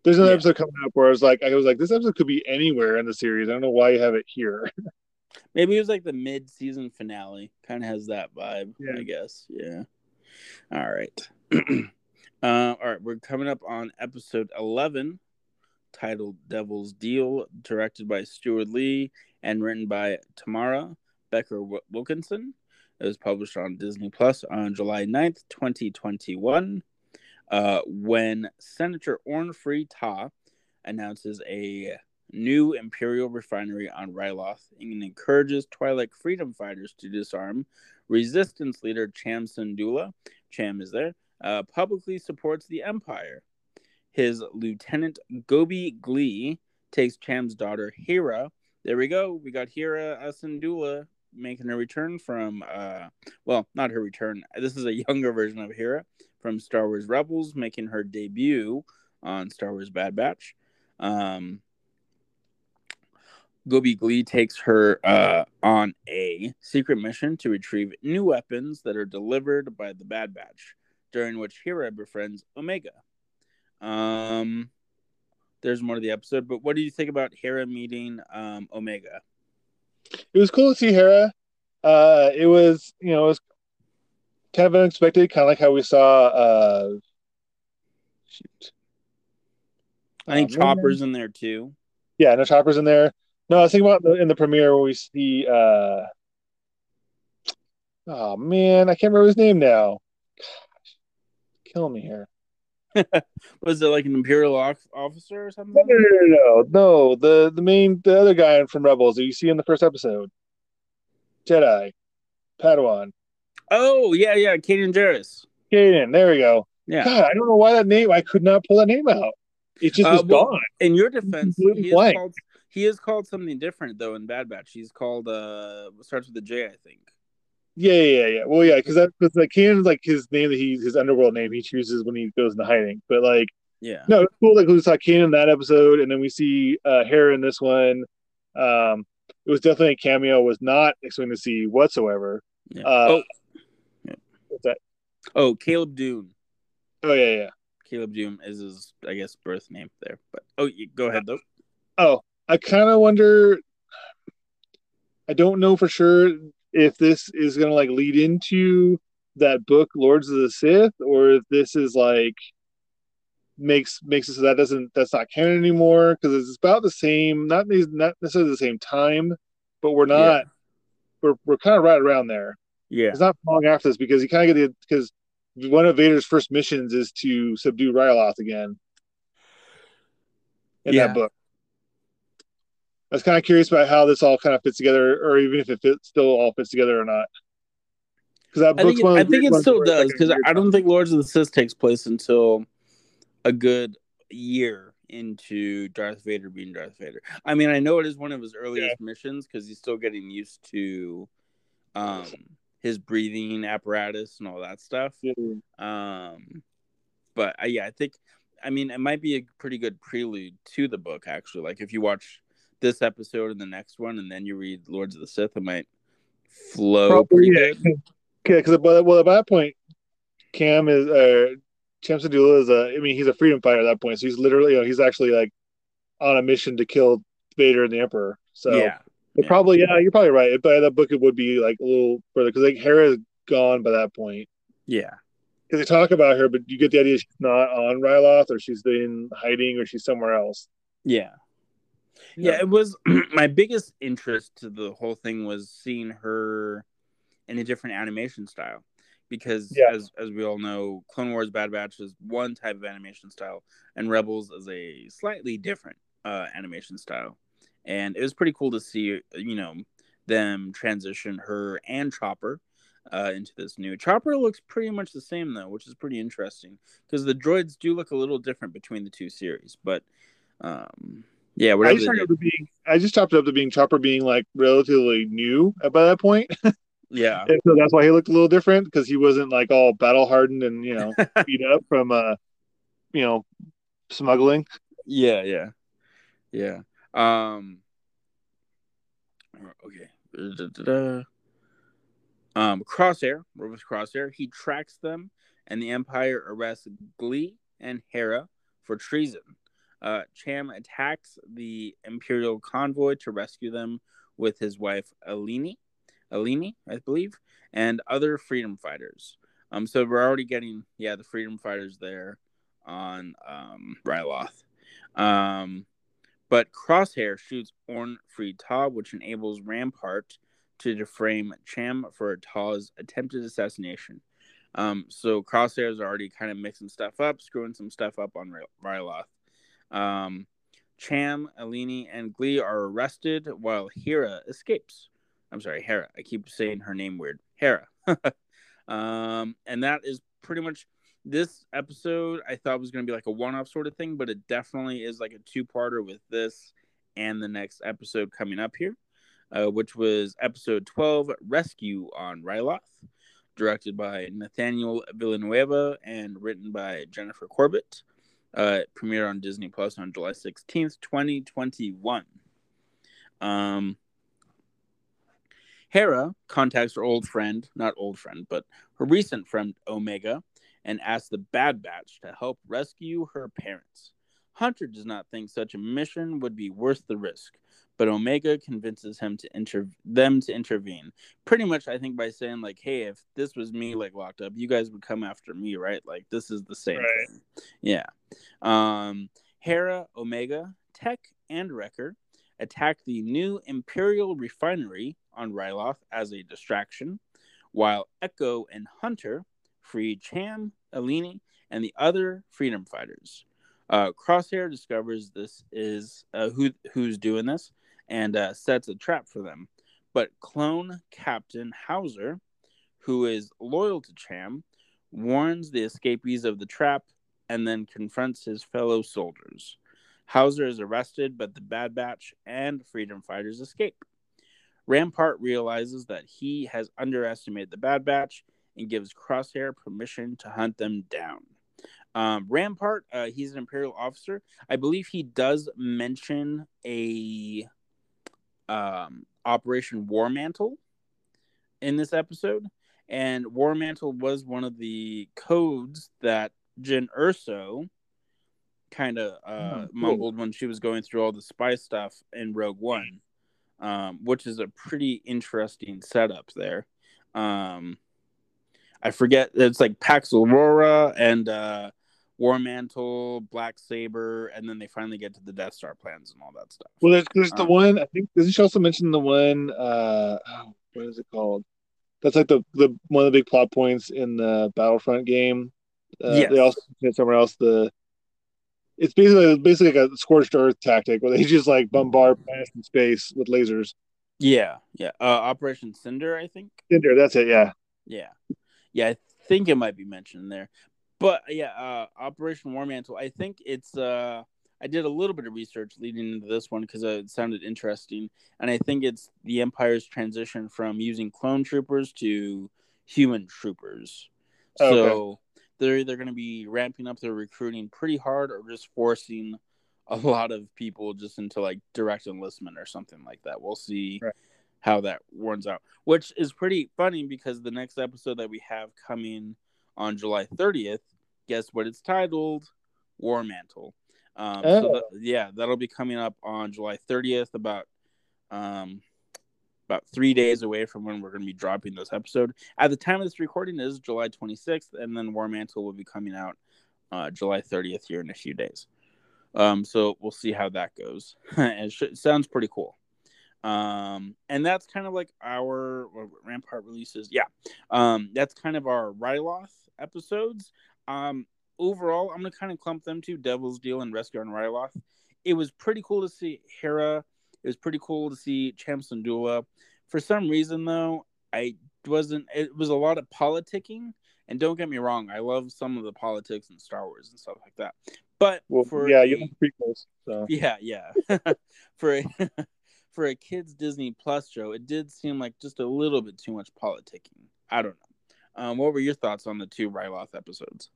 There's another yeah. episode coming up where I was like, I was like, this episode could be anywhere in the series. I don't know why you have it here. Maybe it was like the mid-season finale. Kind of has that vibe, yeah. I guess. Yeah. All right. uh, all right, we're coming up on episode 11, titled "Devil's Deal," directed by Stuart Lee and written by Tamara Becker Wilkinson. It was published on Disney Plus on July 9th, 2021. Uh, when Senator Orn Free Taa announces a new Imperial refinery on Ryloth and encourages Twi'lek freedom fighters to disarm. Resistance leader Cham Syndulla, Cham is there, uh, publicly supports the Empire. His lieutenant Gobi Glee takes Cham's daughter Hera. There we go. We got Hera uh, making a return from, uh, well, not her return. This is a younger version of Hera from Star Wars Rebels, making her debut on Star Wars Bad Batch. Um, Gobi Glee takes her uh, on a secret mission to retrieve new weapons that are delivered by the Bad Batch, during which Hera befriends Omega. Um, there's more to the episode, but what do you think about Hera meeting um, Omega? It was cool to see Hera. Uh, it was, you know, it was kind of unexpected, kind of like how we saw. Uh, shoot. I think uh, Chopper's in there too. Yeah, no Chopper's in there. No, I was thinking about the, in the premiere where we see. Uh... Oh man, I can't remember his name now. Gosh, kill me here. was it like an imperial officer or something? No, no, no, no, no. The the main the other guy from Rebels that you see in the first episode, Jedi, Padawan. Oh yeah, yeah, Kanan Jarrus. Kanan, there we go. Yeah. God, I don't know why that name. I could not pull that name out. It just uh, was well, gone. In your defense, he is, called, he is called something different though in Bad Batch. He's called uh starts with a J, I think. Yeah, yeah, yeah. Well, yeah, because that's because like Kanan's like his name that he his underworld name he chooses when he goes into hiding. But like, yeah, no, it's cool. Like we saw Kanan in that episode, and then we see uh Hera in this one. Um, it was definitely a cameo. Was not expecting to see whatsoever. Yeah. Uh, oh, yeah. what's that? Oh, Caleb Dume. Oh yeah, yeah. Caleb Dume is his, I guess, birth name there. But oh, go ahead though. Oh, I kind of wonder. I don't know for sure if this is going to like lead into that book, Lords of the Sith, or if this is like makes makes it so that doesn't that's not canon anymore because it's about the same, not not necessarily the same time, but we're not. Yeah. We're we're kind of right around there. Yeah, it's not long after this because you kind of get the because one of Vader's first missions is to subdue Ryloth again in yeah. that book. I was kind of curious about how this all kind of fits together, or even if it fits, still all fits together or not. Because I think, it, I think it still does. Because I don't think Lords of the Sith takes place until a good year into Darth Vader being Darth Vader. I mean, I know it is one of his earliest yeah. missions because he's still getting used to um, his breathing apparatus and all that stuff. Um, but uh, yeah, I think, I mean, it might be a pretty good prelude to the book. Actually, like if you watch this episode and the next one, and then you read Lords of the Sith, it might flow Probably, pretty yeah. Okay, because well, at that point, Cam is uh, Cham Syndulla is a. I mean, he's a freedom fighter at that point, so he's literally, you know, he's actually like on a mission to kill Vader and the Emperor. So yeah, yeah. probably yeah, you're probably right. By that book, it would be like a little further because like Hera is gone by that point. Yeah, because they talk about her, but you get the idea she's not on Ryloth or she's in hiding or she's somewhere else. Yeah, yeah, it was my biggest interest to the whole thing was seeing her in a different animation style because yeah. as as we all know, Clone Wars Bad Batch is one type of animation style, and Rebels is a slightly different uh, animation style. And it was pretty cool to see, you know, them transition her and Chopper uh, into this new. Chopper looks pretty much the same though, which is pretty interesting because the droids do look a little different between the two series. But um, yeah, I just, being, I just chopped up to being Chopper being like relatively new by that point. yeah, and so that's why he looked a little different because he wasn't like all battle hardened and you know beat up from uh, you know, smuggling. Yeah, yeah, yeah. Um. Okay. Da-da-da. Um, Crosshair, Rufus Crosshair, he tracks them, and the Empire arrests Glee and Hera for treason. Uh, Cham attacks the Imperial convoy to rescue them with his wife Alini, Alini, I believe, and other freedom fighters. Um, so we're already getting yeah the freedom fighters there on um, Ryloth. Um, but Crosshair shoots Orn Free Taa, which enables Rampart to deframe Cham for Taa's attempted assassination. Um, so Crosshair is already kind of mixing stuff up, screwing some stuff up on Ryloth. Um, Cham, Alini, and Glee are arrested while Hera escapes. I'm sorry, Hera. I keep saying her name weird. Hera. um, and that is pretty much this episode. I thought was going to be like a one off sort of thing, but it definitely is like a two parter with this and the next episode coming up here uh, which was episode 12, Rescue on Ryloth, directed by Nathaniel Villanueva and written by Jennifer Corbett. Uh, premiered on Disney Plus on July 16th, 2021. Um, Hera contacts her old friend, not old friend, but her recent friend Omega, and asks the Bad Batch to help rescue her parents. Hunter does not think such a mission would be worth the risk, but Omega convinces him to inter them to intervene. Pretty much, I think by saying like, "Hey, if this was me like locked up, you guys would come after me, right? Like this is the same right. thing." Yeah. Um, Hera, Omega, Tech, and Wrecker attack the new Imperial refinery on Ryloth as a distraction, while Echo and Hunter free Cham, Alini, and the other freedom fighters. Uh, Crosshair discovers this is uh, who who's doing this and uh, sets a trap for them. But clone Captain Howzer, who is loyal to Cham, warns the escapees of the trap and then confronts his fellow soldiers. Howzer is arrested, but the Bad Batch and freedom fighters escape. Rampart realizes that he has underestimated the Bad Batch and gives Crosshair permission to hunt them down. Um, Rampart, uh, he's an Imperial officer. I believe he does mention a um, Operation War Mantle in this episode, and War Mantle was one of the codes that Jyn Erso kind of uh, oh, cool. mumbled when she was going through all the spy stuff in Rogue One, um, which is a pretty interesting setup there. Um, I forget it's like Pax Aurora and uh, War Mantle, Black Saber, and then they finally get to the Death Star plans and all that stuff. Well, there's, there's the um, one I think. Doesn't she also mention the one? Uh, oh, what is it called? That's like the the one of the big plot points in the Battlefront game. Uh, yes. They also somewhere else the. It's basically basically like a scorched earth tactic where they just like bombard planets in space with lasers. Yeah, yeah. Uh, Operation Cinder, I think. Cinder, that's it. Yeah. Yeah, yeah. I think it might be mentioned there. But yeah, uh, Operation War Mantle. I think it's. Uh, I did a little bit of research leading into this one because it sounded interesting, and I think it's the Empire's transition from using clone troopers to human troopers. Okay. So they're either going to be ramping up their recruiting pretty hard, or just forcing a lot of people just into like direct enlistment or something like that. We'll see. Right how that runs out, which is pretty funny because the next episode that we have coming on July 30th guess what it's titled? War Mantle. Um, oh. so that, yeah, that'll be coming up on July 30th, about um, about three days away from when we're going to be dropping this episode. At the time of this recording is July 26th, and then War Mantle will be coming out uh, July 30th here in a few days. Um, so we'll see how that goes. it, sounds pretty cool. Um, and that's kind of like our Rampart releases. Yeah. Um, that's kind of our Ryloth episodes. Um, overall, I'm gonna kind of clump them to Devil's Deal and Rescue on Ryloth. It was pretty cool to see Hera. It was pretty cool to see Cham Syndulla. For some reason, though, I wasn't. It was a lot of politicking. And don't get me wrong, I love some of the politics in Star Wars and stuff like that. But well, for yeah, a, you like prequels. So. Yeah, yeah. for a, for a kids Disney Plus show, it did seem like just a little bit too much politicking. I don't know. Um, what were your thoughts on the two Ryloth episodes?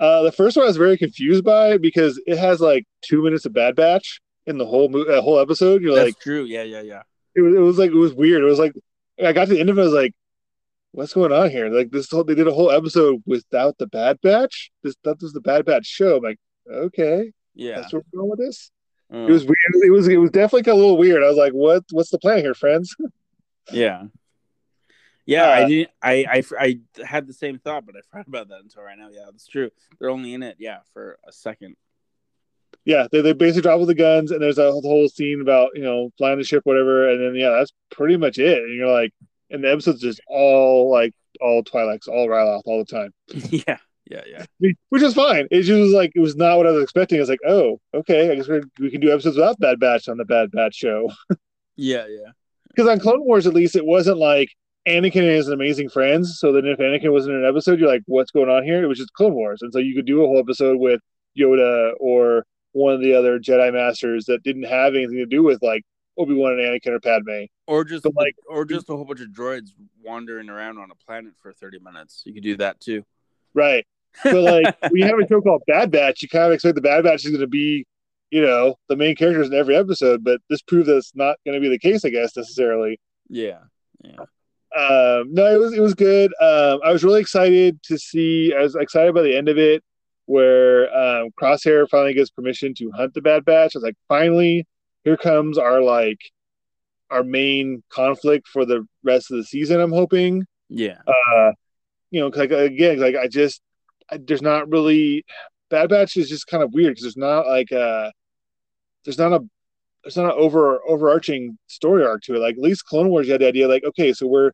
Uh, the first one I was very confused by because it has like two minutes of Bad Batch in the whole mo- uh, whole episode. You're That's like, true. Yeah, yeah, yeah. It was, it was like it was weird. It was like I got to the end of it, I was like, what's going on here? Like this whole they did a whole episode without the Bad Batch. This that was the Bad Batch show. I'm like, okay, Yeah. that's where we're going with this. Uh, It was weird. It was it was definitely a little weird. I was like, what what's the plan here, friends? yeah. Yeah, Uh, I didn't. I, I I had the same thought, but I forgot about that until right now. Yeah, that's true. They're only in it, yeah, for a second. yeah, they, they basically drop with the guns, and there's a whole scene about you know flying the ship, whatever, and then yeah, that's pretty much it. And you're like, and the episode's just all like all Twi'leks, all Ryloth, all the time, yeah, yeah, yeah. which is fine. It just was like it was not what I was expecting. I was like, oh, okay, I guess we're, we can do episodes without Bad Batch on the Bad Batch show. Yeah, yeah. Because on Clone Wars, at least, it wasn't like Anakin and his amazing friends. So then, if Anakin wasn't in an episode, you're like, what's going on here? It was just Clone Wars, and so you could do a whole episode with Yoda or one of the other Jedi Masters that didn't have anything to do with like Obi Wan and Anakin or Padme. Or just But, like- or just a whole bunch of droids wandering around on a planet for thirty minutes. You could do that too. Right. But like when you have a show called Bad Batch, you kind of expect the Bad Batch is going to be, you know, the main characters in every episode. But this proved that's not going to be the case, I guess, necessarily. Yeah, yeah, Um, no, it was it was good. Um, I was really excited to see. I was excited by the end of it, where um, Crosshair finally gets permission to hunt the Bad Batch. I was like, finally, here comes our like our main conflict for the rest of the season. I'm hoping. yeah. Uh, you know, 'cause, like again, like I just there's not really Bad Batch is just kind of weird because there's not like a there's not a there's not an over overarching story arc to it. Like at least Clone Wars, you had the idea like okay, so we're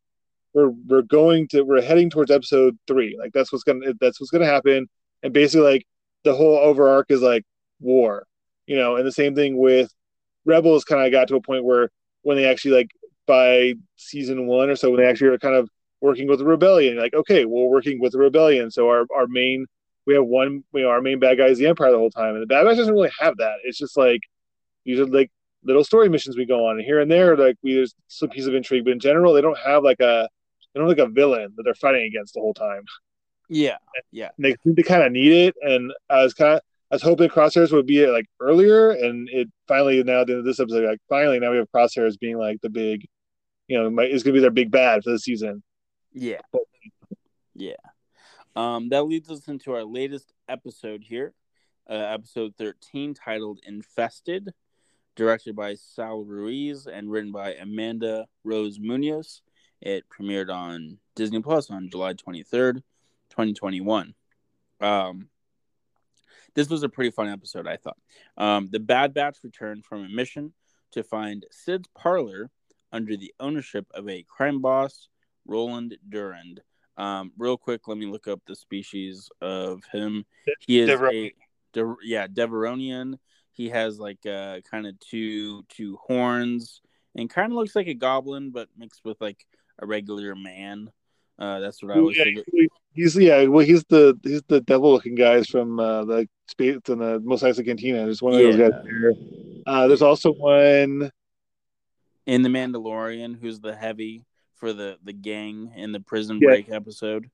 we're we're going to we're heading towards episode three. Like that's what's gonna that's what's gonna happen. And basically, like the whole over arc is like war, you know. And the same thing with Rebels. Kind of got to a point where when they actually like by season one or so, when they actually are kind of working with the rebellion, like okay, we're working with the rebellion. So our our main we have one, you know, our main bad guy is the Empire the whole time, and the Bad Batch doesn't really have that. It's just like these are like little story missions we go on, and here and there, like we there's some piece of intrigue, but in general, they don't have like a they don't have like a villain that they're fighting against the whole time. Yeah, yeah, And they they kind of need it, and I was kind of I was hoping Crosshairs would be like earlier, and it finally now at the end of this episode, like finally now we have Crosshairs being like the big, you know, is going to be their big bad for the season. Yeah, yeah. Um, that leads us into our latest episode here, uh, episode thirteen, titled "Infested," directed by Saul Ruiz and written by Amanda Rose Munoz. It premiered on Disney Plus on July twenty third, twenty twenty one. Um, this was a pretty fun episode, I thought. Um, the Bad Batch returned from a mission to find Cid's parlor under the ownership of a crime boss, Roland Durand. Um, real quick, let me look up the species of him. He is Dever- a De- yeah Devaronian. He has like uh, kind of two two horns and kind of looks like a goblin, but mixed with like a regular man. Uh, that's what I always Yeah, he's yeah, well, he's the he's the devil looking guys from uh, the space and the Mos Eisley Cantina. There's one of those guys there. Uh, there's also one. in the Mandalorian, who's the heavy for the the gang in the prison Yeah. break episode.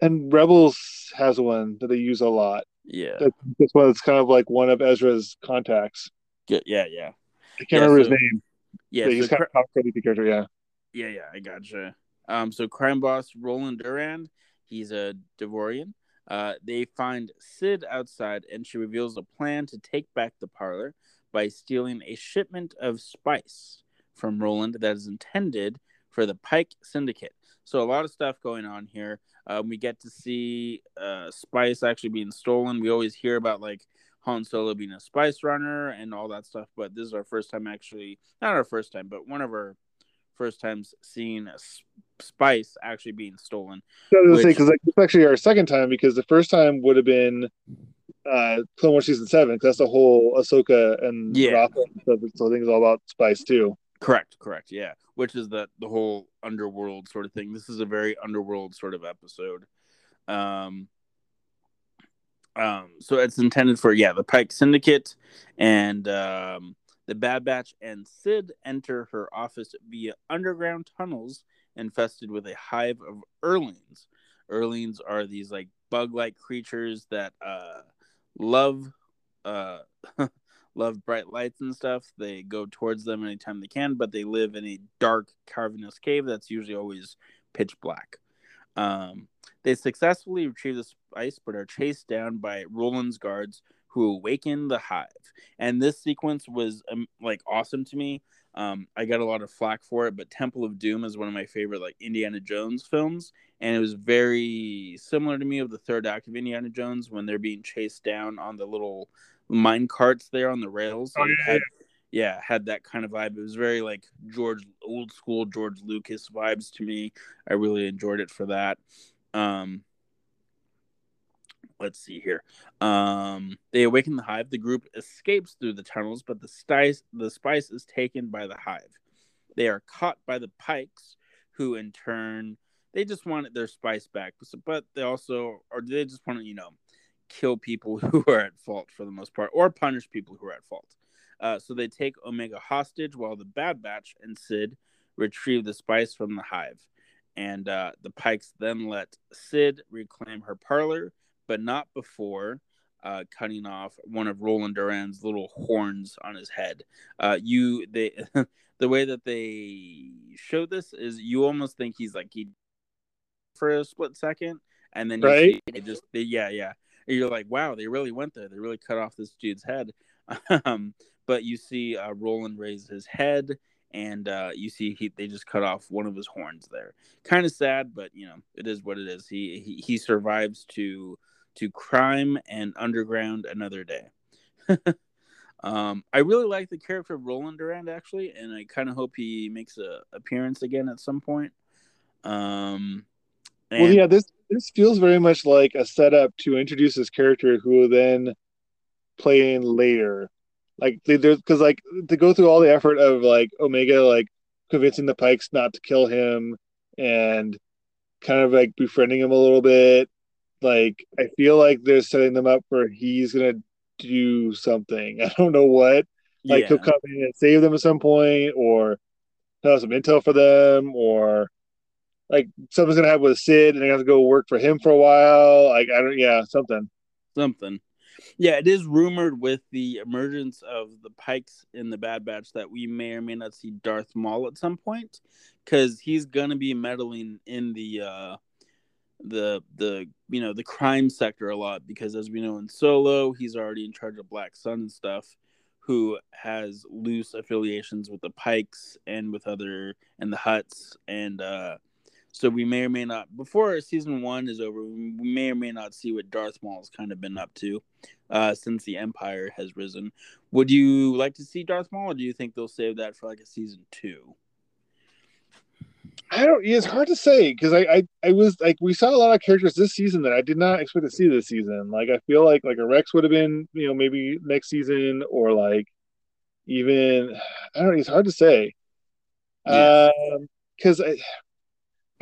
And Rebels has one that they use a lot. Yeah, This one that's kind of like one of Ezra's contacts. Good. yeah, yeah, I can't Yeah, remember so- his name. yeah. Yeah, so he's kind of credit character. Yeah, yeah, yeah. I gotcha. Um, so crime boss Roland Durand, he's a Devorian. Uh, they find Cid outside, and she reveals a plan to take back the parlor by stealing a shipment of spice from Roland that is intended for the Pike Syndicate. So a lot of stuff going on here. Um, we get to see uh, spice actually being stolen. We always hear about like Han Solo being a spice runner and all that stuff. But this is our first time actually, not our first time, but one of our first times seeing a spice actually being stolen. I was which, say because like, it's actually our second time because the first time would have been uh Clone Wars season seven because that's the whole Ahsoka and yeah. so, so I think it's all about spice too. Correct, correct, yeah. Which is the the whole underworld sort of thing. This is a very underworld sort of episode. Um, um, so it's intended for yeah the Pike Syndicate and um, the Bad Batch and Cid enter her office via underground tunnels infested with a hive of Earlings. Earlings are these like bug-like creatures that uh, love uh, love bright lights and stuff. They go towards them anytime they can, but they live in a dark, cavernous cave that's usually always pitch black. Um, they successfully retrieve the spice, but are chased down by Roland's guards, who awaken the hive. And this sequence was um, like awesome to me. Um, I got a lot of flack for it, but Temple of Doom is one of my favorite like Indiana Jones films, and it was very similar to me of the third act of Indiana Jones when they're being chased down on the little mine carts there on the rails. Oh, yeah, had, yeah, had that kind of vibe. It was very like George old school George Lucas vibes to me. I really enjoyed it for that. Um, let's see here. Um, they awaken the hive. The group escapes through the tunnels, but the spice the spice is taken by the hive. They are caught by the pikes, who in turn they just want their spice back, but they also or they just want to you know kill people who are at fault for the most part, or punish people who are at fault. Uh, so they take Omega hostage while the Bad Batch and Cid retrieve the spice from the hive. And uh, the Pikes then let Cid reclaim her parlor, but not before uh, cutting off one of Roland Durand's little horns on his head. Uh, you they the way that they show this is you almost think he's like he for a split second, and then right, see, just yeah yeah and you're like, wow, they really went there. They really cut off this dude's head. um, but you see uh, Roland raise his head, and uh, you see he they just cut off one of his horns there. Kind of sad, but you know it is what it is. He he, he survives to to crime and underground another day. um, I really like the character of Roland Durand actually, and I kind of hope he makes a appearance again at some point. Um, and... Well, yeah, this this feels very much like a setup to introduce this character who will then play in later. Like there's because like to go through all the effort of like Omega like convincing the Pikes not to kill him and kind of like befriending him a little bit. Like I feel like they're setting them up for he's gonna do something. I don't know what. Like yeah. he'll come in and save them at some point, or have some intel for them, or like something's gonna happen with Cid, and they have to go work for him for a while. Like I don't, yeah, something, something. Yeah, it is rumored with the emergence of the Pikes in the Bad Batch that we may or may not see Darth Maul at some point, because he's gonna be meddling in the uh the the you know the crime sector a lot because as we know in Solo, he's already in charge of Black Sun and stuff who has loose affiliations with the Pikes and with other and the Hutts and uh so we may or may not before season one is over. We may or may not see what Darth Maul has kind of been up to uh, since the Empire has risen. Would you like to see Darth Maul, or do you think they'll save that for like a season two? I don't. It's hard to say because I, I I was like we saw a lot of characters this season that I did not expect to see this season. Like I feel like like a Rex would have been you know maybe next season or like even I don't. know. It's hard to say. Yeah. Um, because I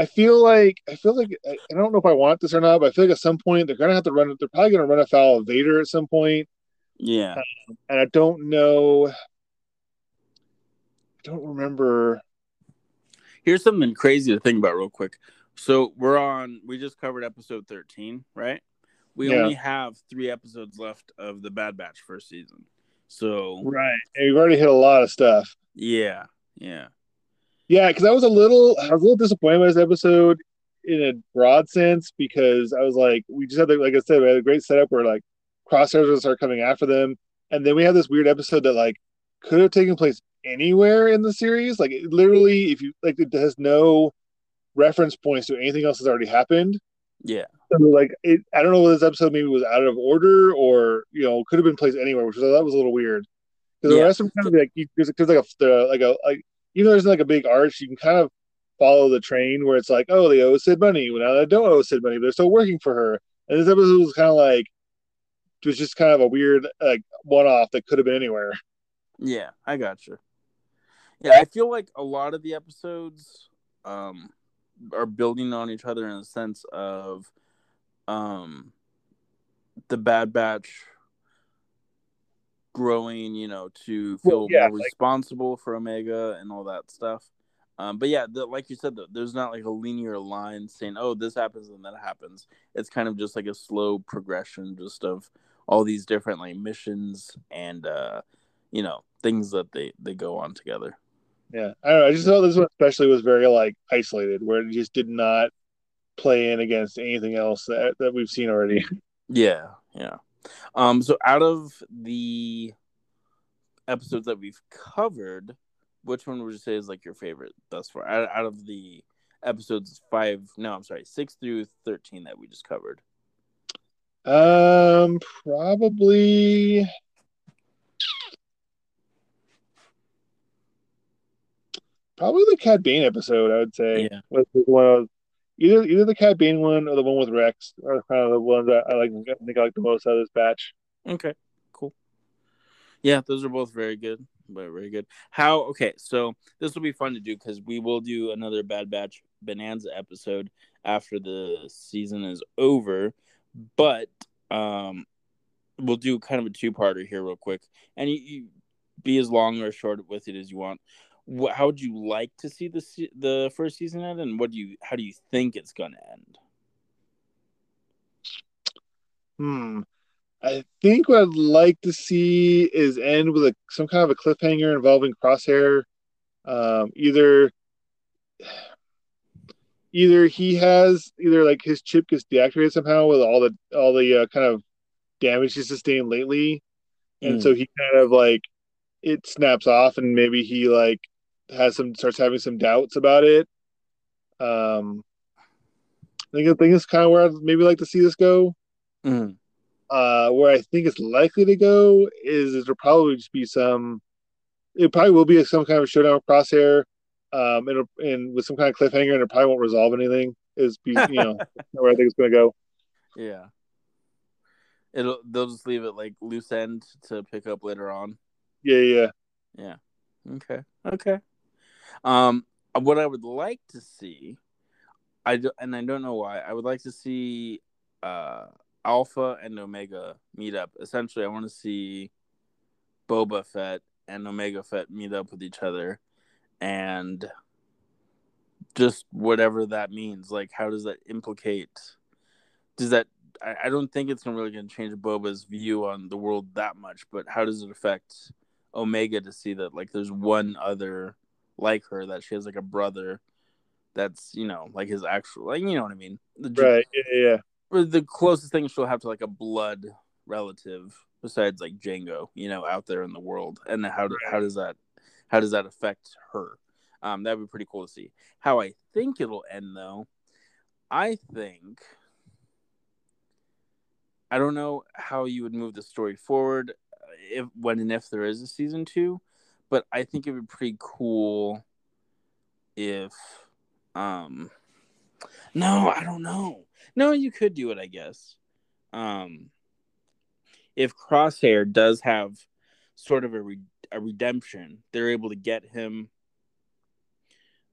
I feel like I feel like I, don't know if I want this or not, but I feel like at some point they're gonna have to run. They're probably gonna run afoul of Vader at some point. Yeah, um, and I don't know. I don't remember. Here's something crazy to think about, real quick. So we're on. We just covered episode thirteen, right? We yeah. only have three episodes left of the Bad Batch first season. So right, and we've already hit a lot of stuff. Yeah, yeah. Yeah, because I was a little, I was a little disappointed by this episode in a broad sense because I was like, we just had, the, like I said, we had a great setup where like crosshairs would start coming after them, and then we had this weird episode that like could have taken place anywhere in the series. Like literally, if you like, it has no reference points to anything else that's already happened. Yeah. episode like it, I don't know whether this episode maybe was out of order or you know could have been placed anywhere, which was, that was a little weird. Because yeah. the rest of them kind of like there's, there's like a like a like even though there's like a big arch, you can kind of follow the train where it's like, oh, they owe Cid money. Well, now they don't owe Cid money. but They're still working for her. And this episode was kind of like it was just kind of a weird like one off that could have been anywhere. Yeah, I got you. Yeah, I feel like a lot of the episodes um are building on each other in the sense of um the Bad Batch growing, you know, to feel well, yeah, more like... responsible for Omega and all that stuff. Um, but yeah, the, like you said, the, there's not like a linear line saying, "Oh, this happens and that happens." It's kind of just like a slow progression, just of all these different like missions and uh, you know things that they they go on together. Yeah, I don't know. I just thought this one especially was very like isolated, where it just did not play in against anything else that that we've seen already. Yeah, yeah. Um, so out of the episodes that we've covered, which one would you say is like your favorite thus far? Out, out of the episodes five, no, I'm sorry, six through thirteen that we just covered. Um, probably probably the Cad Bane episode. I would say yeah. was, was one of either either the Cad Bane one or the one with Rex are kind of the ones that I like. I think I like the most out of this batch. Okay, cool. Yeah, those are both very good, but very good. How? Okay, so this will be fun to do because we will do another Bad Batch Bonanza episode after the season is over, but um, we'll do kind of a two-parter here real quick, and you, you be as long or short with it as you want what, how would you like to see the the first season end, and what do you how do you think it's going to end? Hmm. I think what I'd like to see is end with a some kind of a cliffhanger involving Crosshair. Um, either either he has either like his chip gets deactivated somehow with all the all the uh, kind of damage he's sustained lately, and mm. so he kind of like it snaps off, and maybe he like has some starts having some doubts about it. Um, I think I think it's kind of where I'd maybe like to see this go. Mm-hmm. Uh, where I think it's likely to go is, is there'll probably just be some. It probably will be some kind of showdown with Crosshair, um, and, and with some kind of cliffhanger, and it probably won't resolve anything. Is be you know where I think it's going to go. Yeah, it'll they'll just leave it like loose end to pick up later on. Yeah, yeah, yeah. Okay, okay. Um, what I would like to see, I do, and I don't know why, I would like to see uh, Alpha and Omega meet up. Essentially, I want to see Boba Fett and Omega Fett meet up with each other, and just whatever that means. Like, how does that implicate? Does that? I, I don't think it's really going to change Boba's view on the world that much, but how does it affect Omega to see that like there's one other like her that she has like a brother that's you know like his actual like you know what I mean. The, right. Yeah. yeah. The closest thing she'll have to like a blood relative besides like Jango, you know, out there in the world, and how do, how does that how does that affect her? Um, that'd be pretty cool to see. How I think it'll end though, I think I don't know how you would move the story forward uh, if when and if there is a season two but I think it would be pretty cool if um no, I don't know. No, you could do it, I guess. Um if Crosshair does have sort of a re- a redemption, they're able to get him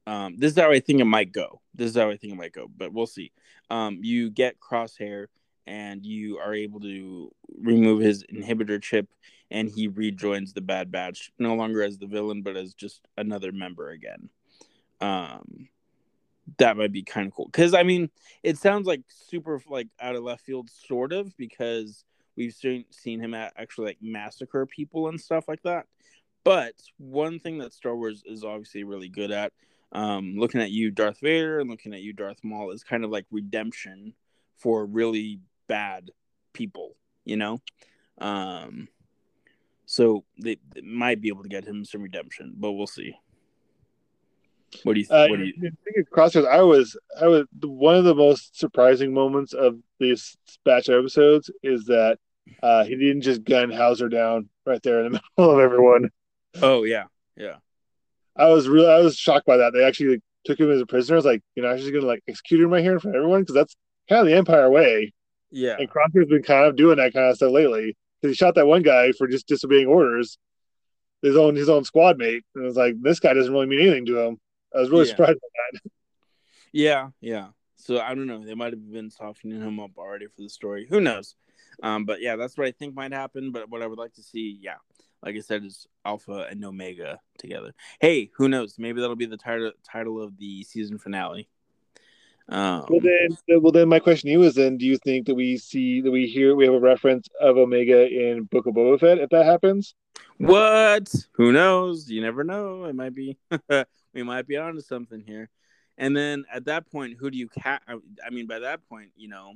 um this is how I think it might go. This is how I think it might go, but we'll see. Um you get Crosshair and you are able to remove his inhibitor chip and he rejoins the Bad Batch, no longer as the villain, but as just another member again. Um, that might be kind of cool because I mean, it sounds like super like out of left field, sort of, because we've seen seen him actually like massacre people and stuff like that. But one thing that Star Wars is obviously really good at, um, looking at you, Darth Vader, and looking at you, Darth Maul, is kind of like redemption for really bad people, you know. Um, so they, they, might be able to get him some redemption, but we'll see. What do you? Uh, what do you? think of Crossroads, I was I was one of the most surprising moments of these batch of episodes is that uh, he didn't just gun Howzer down right there in the middle of everyone. Oh yeah, yeah. I was really I was shocked by that. They actually like, took him as a prisoner. I was like, you know, I was just gonna like execute him right here in front of everyone because that's kind of the Empire way. Yeah. And Crosshair's been kind of doing that kind of stuff lately because he shot that one guy for just disobeying orders, his own his own squad mate, and it was like this guy doesn't really mean anything to him. I was really Yeah. surprised by that. Yeah, yeah. So I don't know. They might have been softening him up already for the story. Who knows? Um, but yeah, that's what I think might happen. But what I would like to see, yeah, like I said, is Alpha and Omega together. Hey, who knows? Maybe that'll be the title title of the season finale. Um, Well then, well then, my question to you is: Then, do you think that we see that we hear we have a reference of Omega in Book of Boba Fett if that happens? What? Who knows? You never know. It might be. we might be onto something here. And then at that point, who do you cat? I mean, by that point, you know,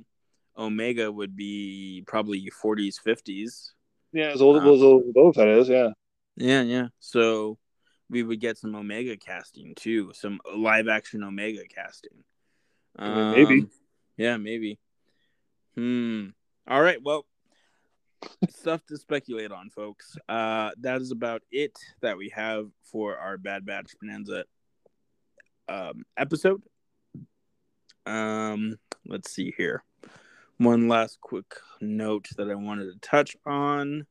Omega would be probably 40s, 50s. Yeah, as old Uh, as old as Boba Fett is. Yeah, Yeah, yeah. So we would get some Omega casting too, some live action Omega casting. Mean, maybe. Um, Yeah, maybe. Hmm. All right. Well, stuff to speculate on, folks. Uh, that is about it that we have for our Bad Batch Bonanza um, episode. Um, let's see here. One last quick note that I wanted to touch on.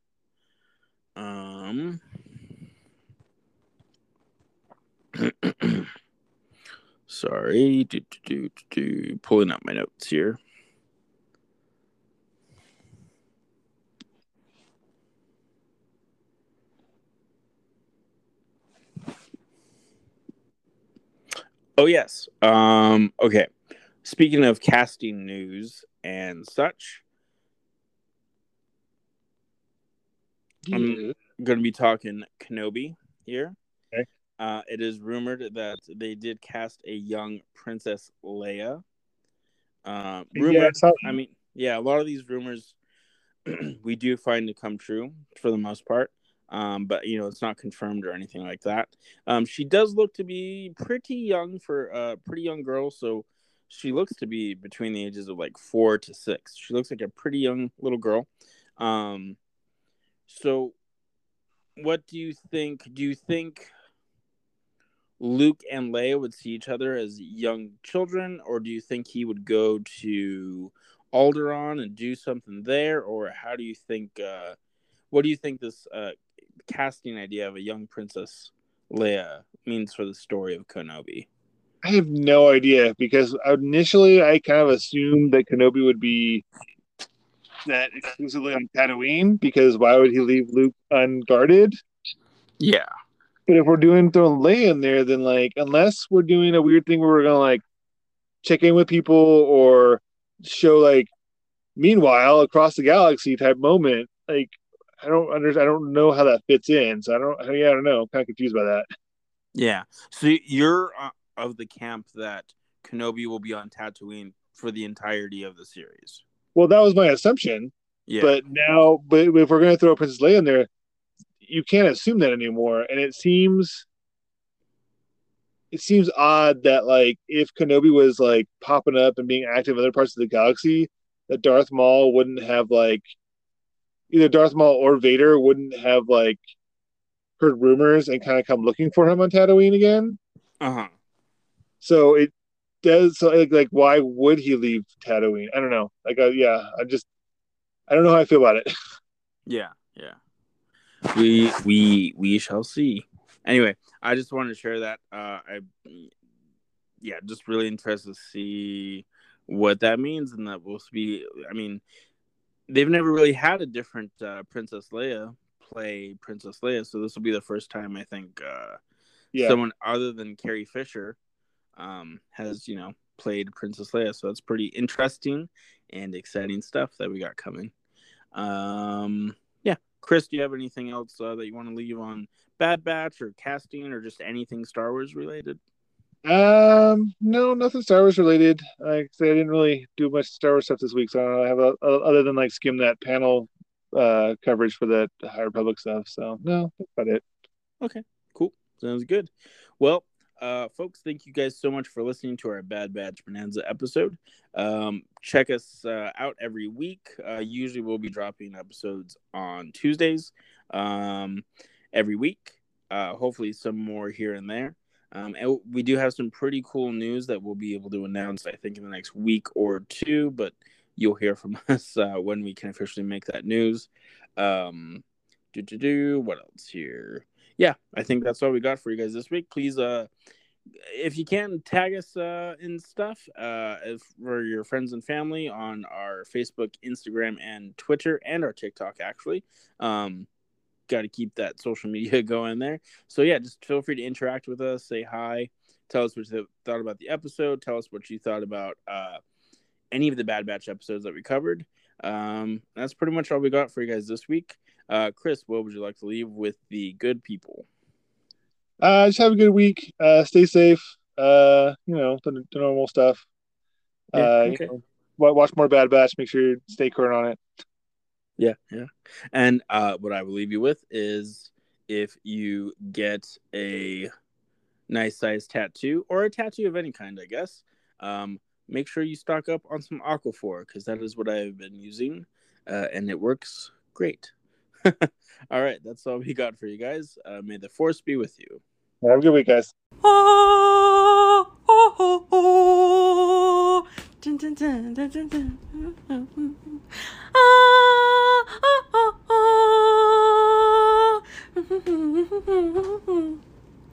Um, sorry, do, do, do, do, pulling up my notes here. Oh yes. Um. Okay. Speaking of casting news and such, I'm going to be talking Kenobi here. Uh, it is rumored that they did cast a young Princess Leia. Uh, Yeah. I I mean, yeah, a lot of these rumors we do find to come true for the most part. Um, but you know, it's not confirmed or anything like that. Um, she does look to be pretty young for a pretty young girl, so she looks to be between the ages of like four to six. She looks like a pretty young little girl. Um, so what do you think? Do you think Luke and Leia would see each other as young children, or do you think he would go to Alderaan and do something there, or how do you think? Uh, what do you think this uh, casting idea of a young Princess Leia means for the story of Kenobi? I have no idea because initially I kind of assumed that Kenobi would be that exclusively on Tatooine because why would he leave Luke unguarded? Yeah, But if we're doing throwing Leia in there, then like unless we're doing a weird thing where we're gonna like check in with people or show like meanwhile across the galaxy type moment, like I don't under I don't know how that fits in. So I don't yeah I don't know. I'm kind of confused by that. yeah. So you're uh, of the camp that Kenobi will be on Tatooine for the entirety of the series. Well, that was my assumption. Yeah, But now, but if we're gonna throw Princess Leia in there, you can't assume that anymore. And it seems, it seems odd that like if Kenobi was like popping up and being active in other parts of the galaxy, that Darth Maul wouldn't have like either Darth Maul or Vader wouldn't have like heard rumors and kind of come looking for him on Tatooine again. uh huh. So it does. So like, like why would he leave Tatooine? I don't know. Like, uh, yeah, I just, I don't know how I feel about it. Yeah, yeah. We we we shall see. Anyway, I just wanted to share that. Uh, I yeah, just really interested to see what that means, and that will be. I mean, they've never really had a different uh, Princess Leia play Princess Leia, so this will be the first time I think uh, Yeah. someone other than Carrie Fisher um, has you know played Princess Leia. So that's pretty interesting and exciting stuff that we got coming. Um, Chris, do you have anything else uh, that you want to leave on Bad Batch or casting or just anything Star Wars related? Um, no, nothing Star Wars related. Like I say, I didn't really do much Star Wars stuff this week, so I have a, a, other than like skim that panel uh coverage for that High Republic stuff. So no, that's about it. Okay, cool. Sounds good. Well, uh, folks, thank you guys so much for listening to our Bad Batch Bonanza episode. Um, check us uh, out every week. Uh, usually, we'll be dropping episodes on Tuesdays um, every week. Uh, hopefully, some more here and there. Um, and we do have some pretty cool news that we'll be able to announce, I think, in the next week or two. But you'll hear from us uh, when we can officially make that news. Um, do do do. What else here? Yeah, I think that's all we got for you guys this week. Please, uh, if you can, tag us uh, in stuff uh, for your friends and family on our Facebook, Instagram, and Twitter, and our TikTok. Actually, um, got to keep that social media going there. So yeah, just feel free to interact with us. Say hi. Tell us what you thought about the episode. Tell us what you thought about uh, any of the Bad Batch episodes that we covered. Um, that's pretty much all we got for you guys this week. Uh, Chris, what would you like to leave with the good people? Uh, just have a good week. Uh, stay safe. Uh, you know the, the normal stuff. Yeah, uh, okay. you know, watch more Bad Batch. Make sure you stay current on it. Yeah, yeah. And uh, what I will leave you with is if you get a nice size tattoo or a tattoo of any kind, I guess. Um, make sure you stock up on some Aquaphor because that is what I've been using, uh, and it works great. all right, that's all we got for you guys. Uh, may the force be with you. Have a good week, guys. Ah, ah, ah, ah.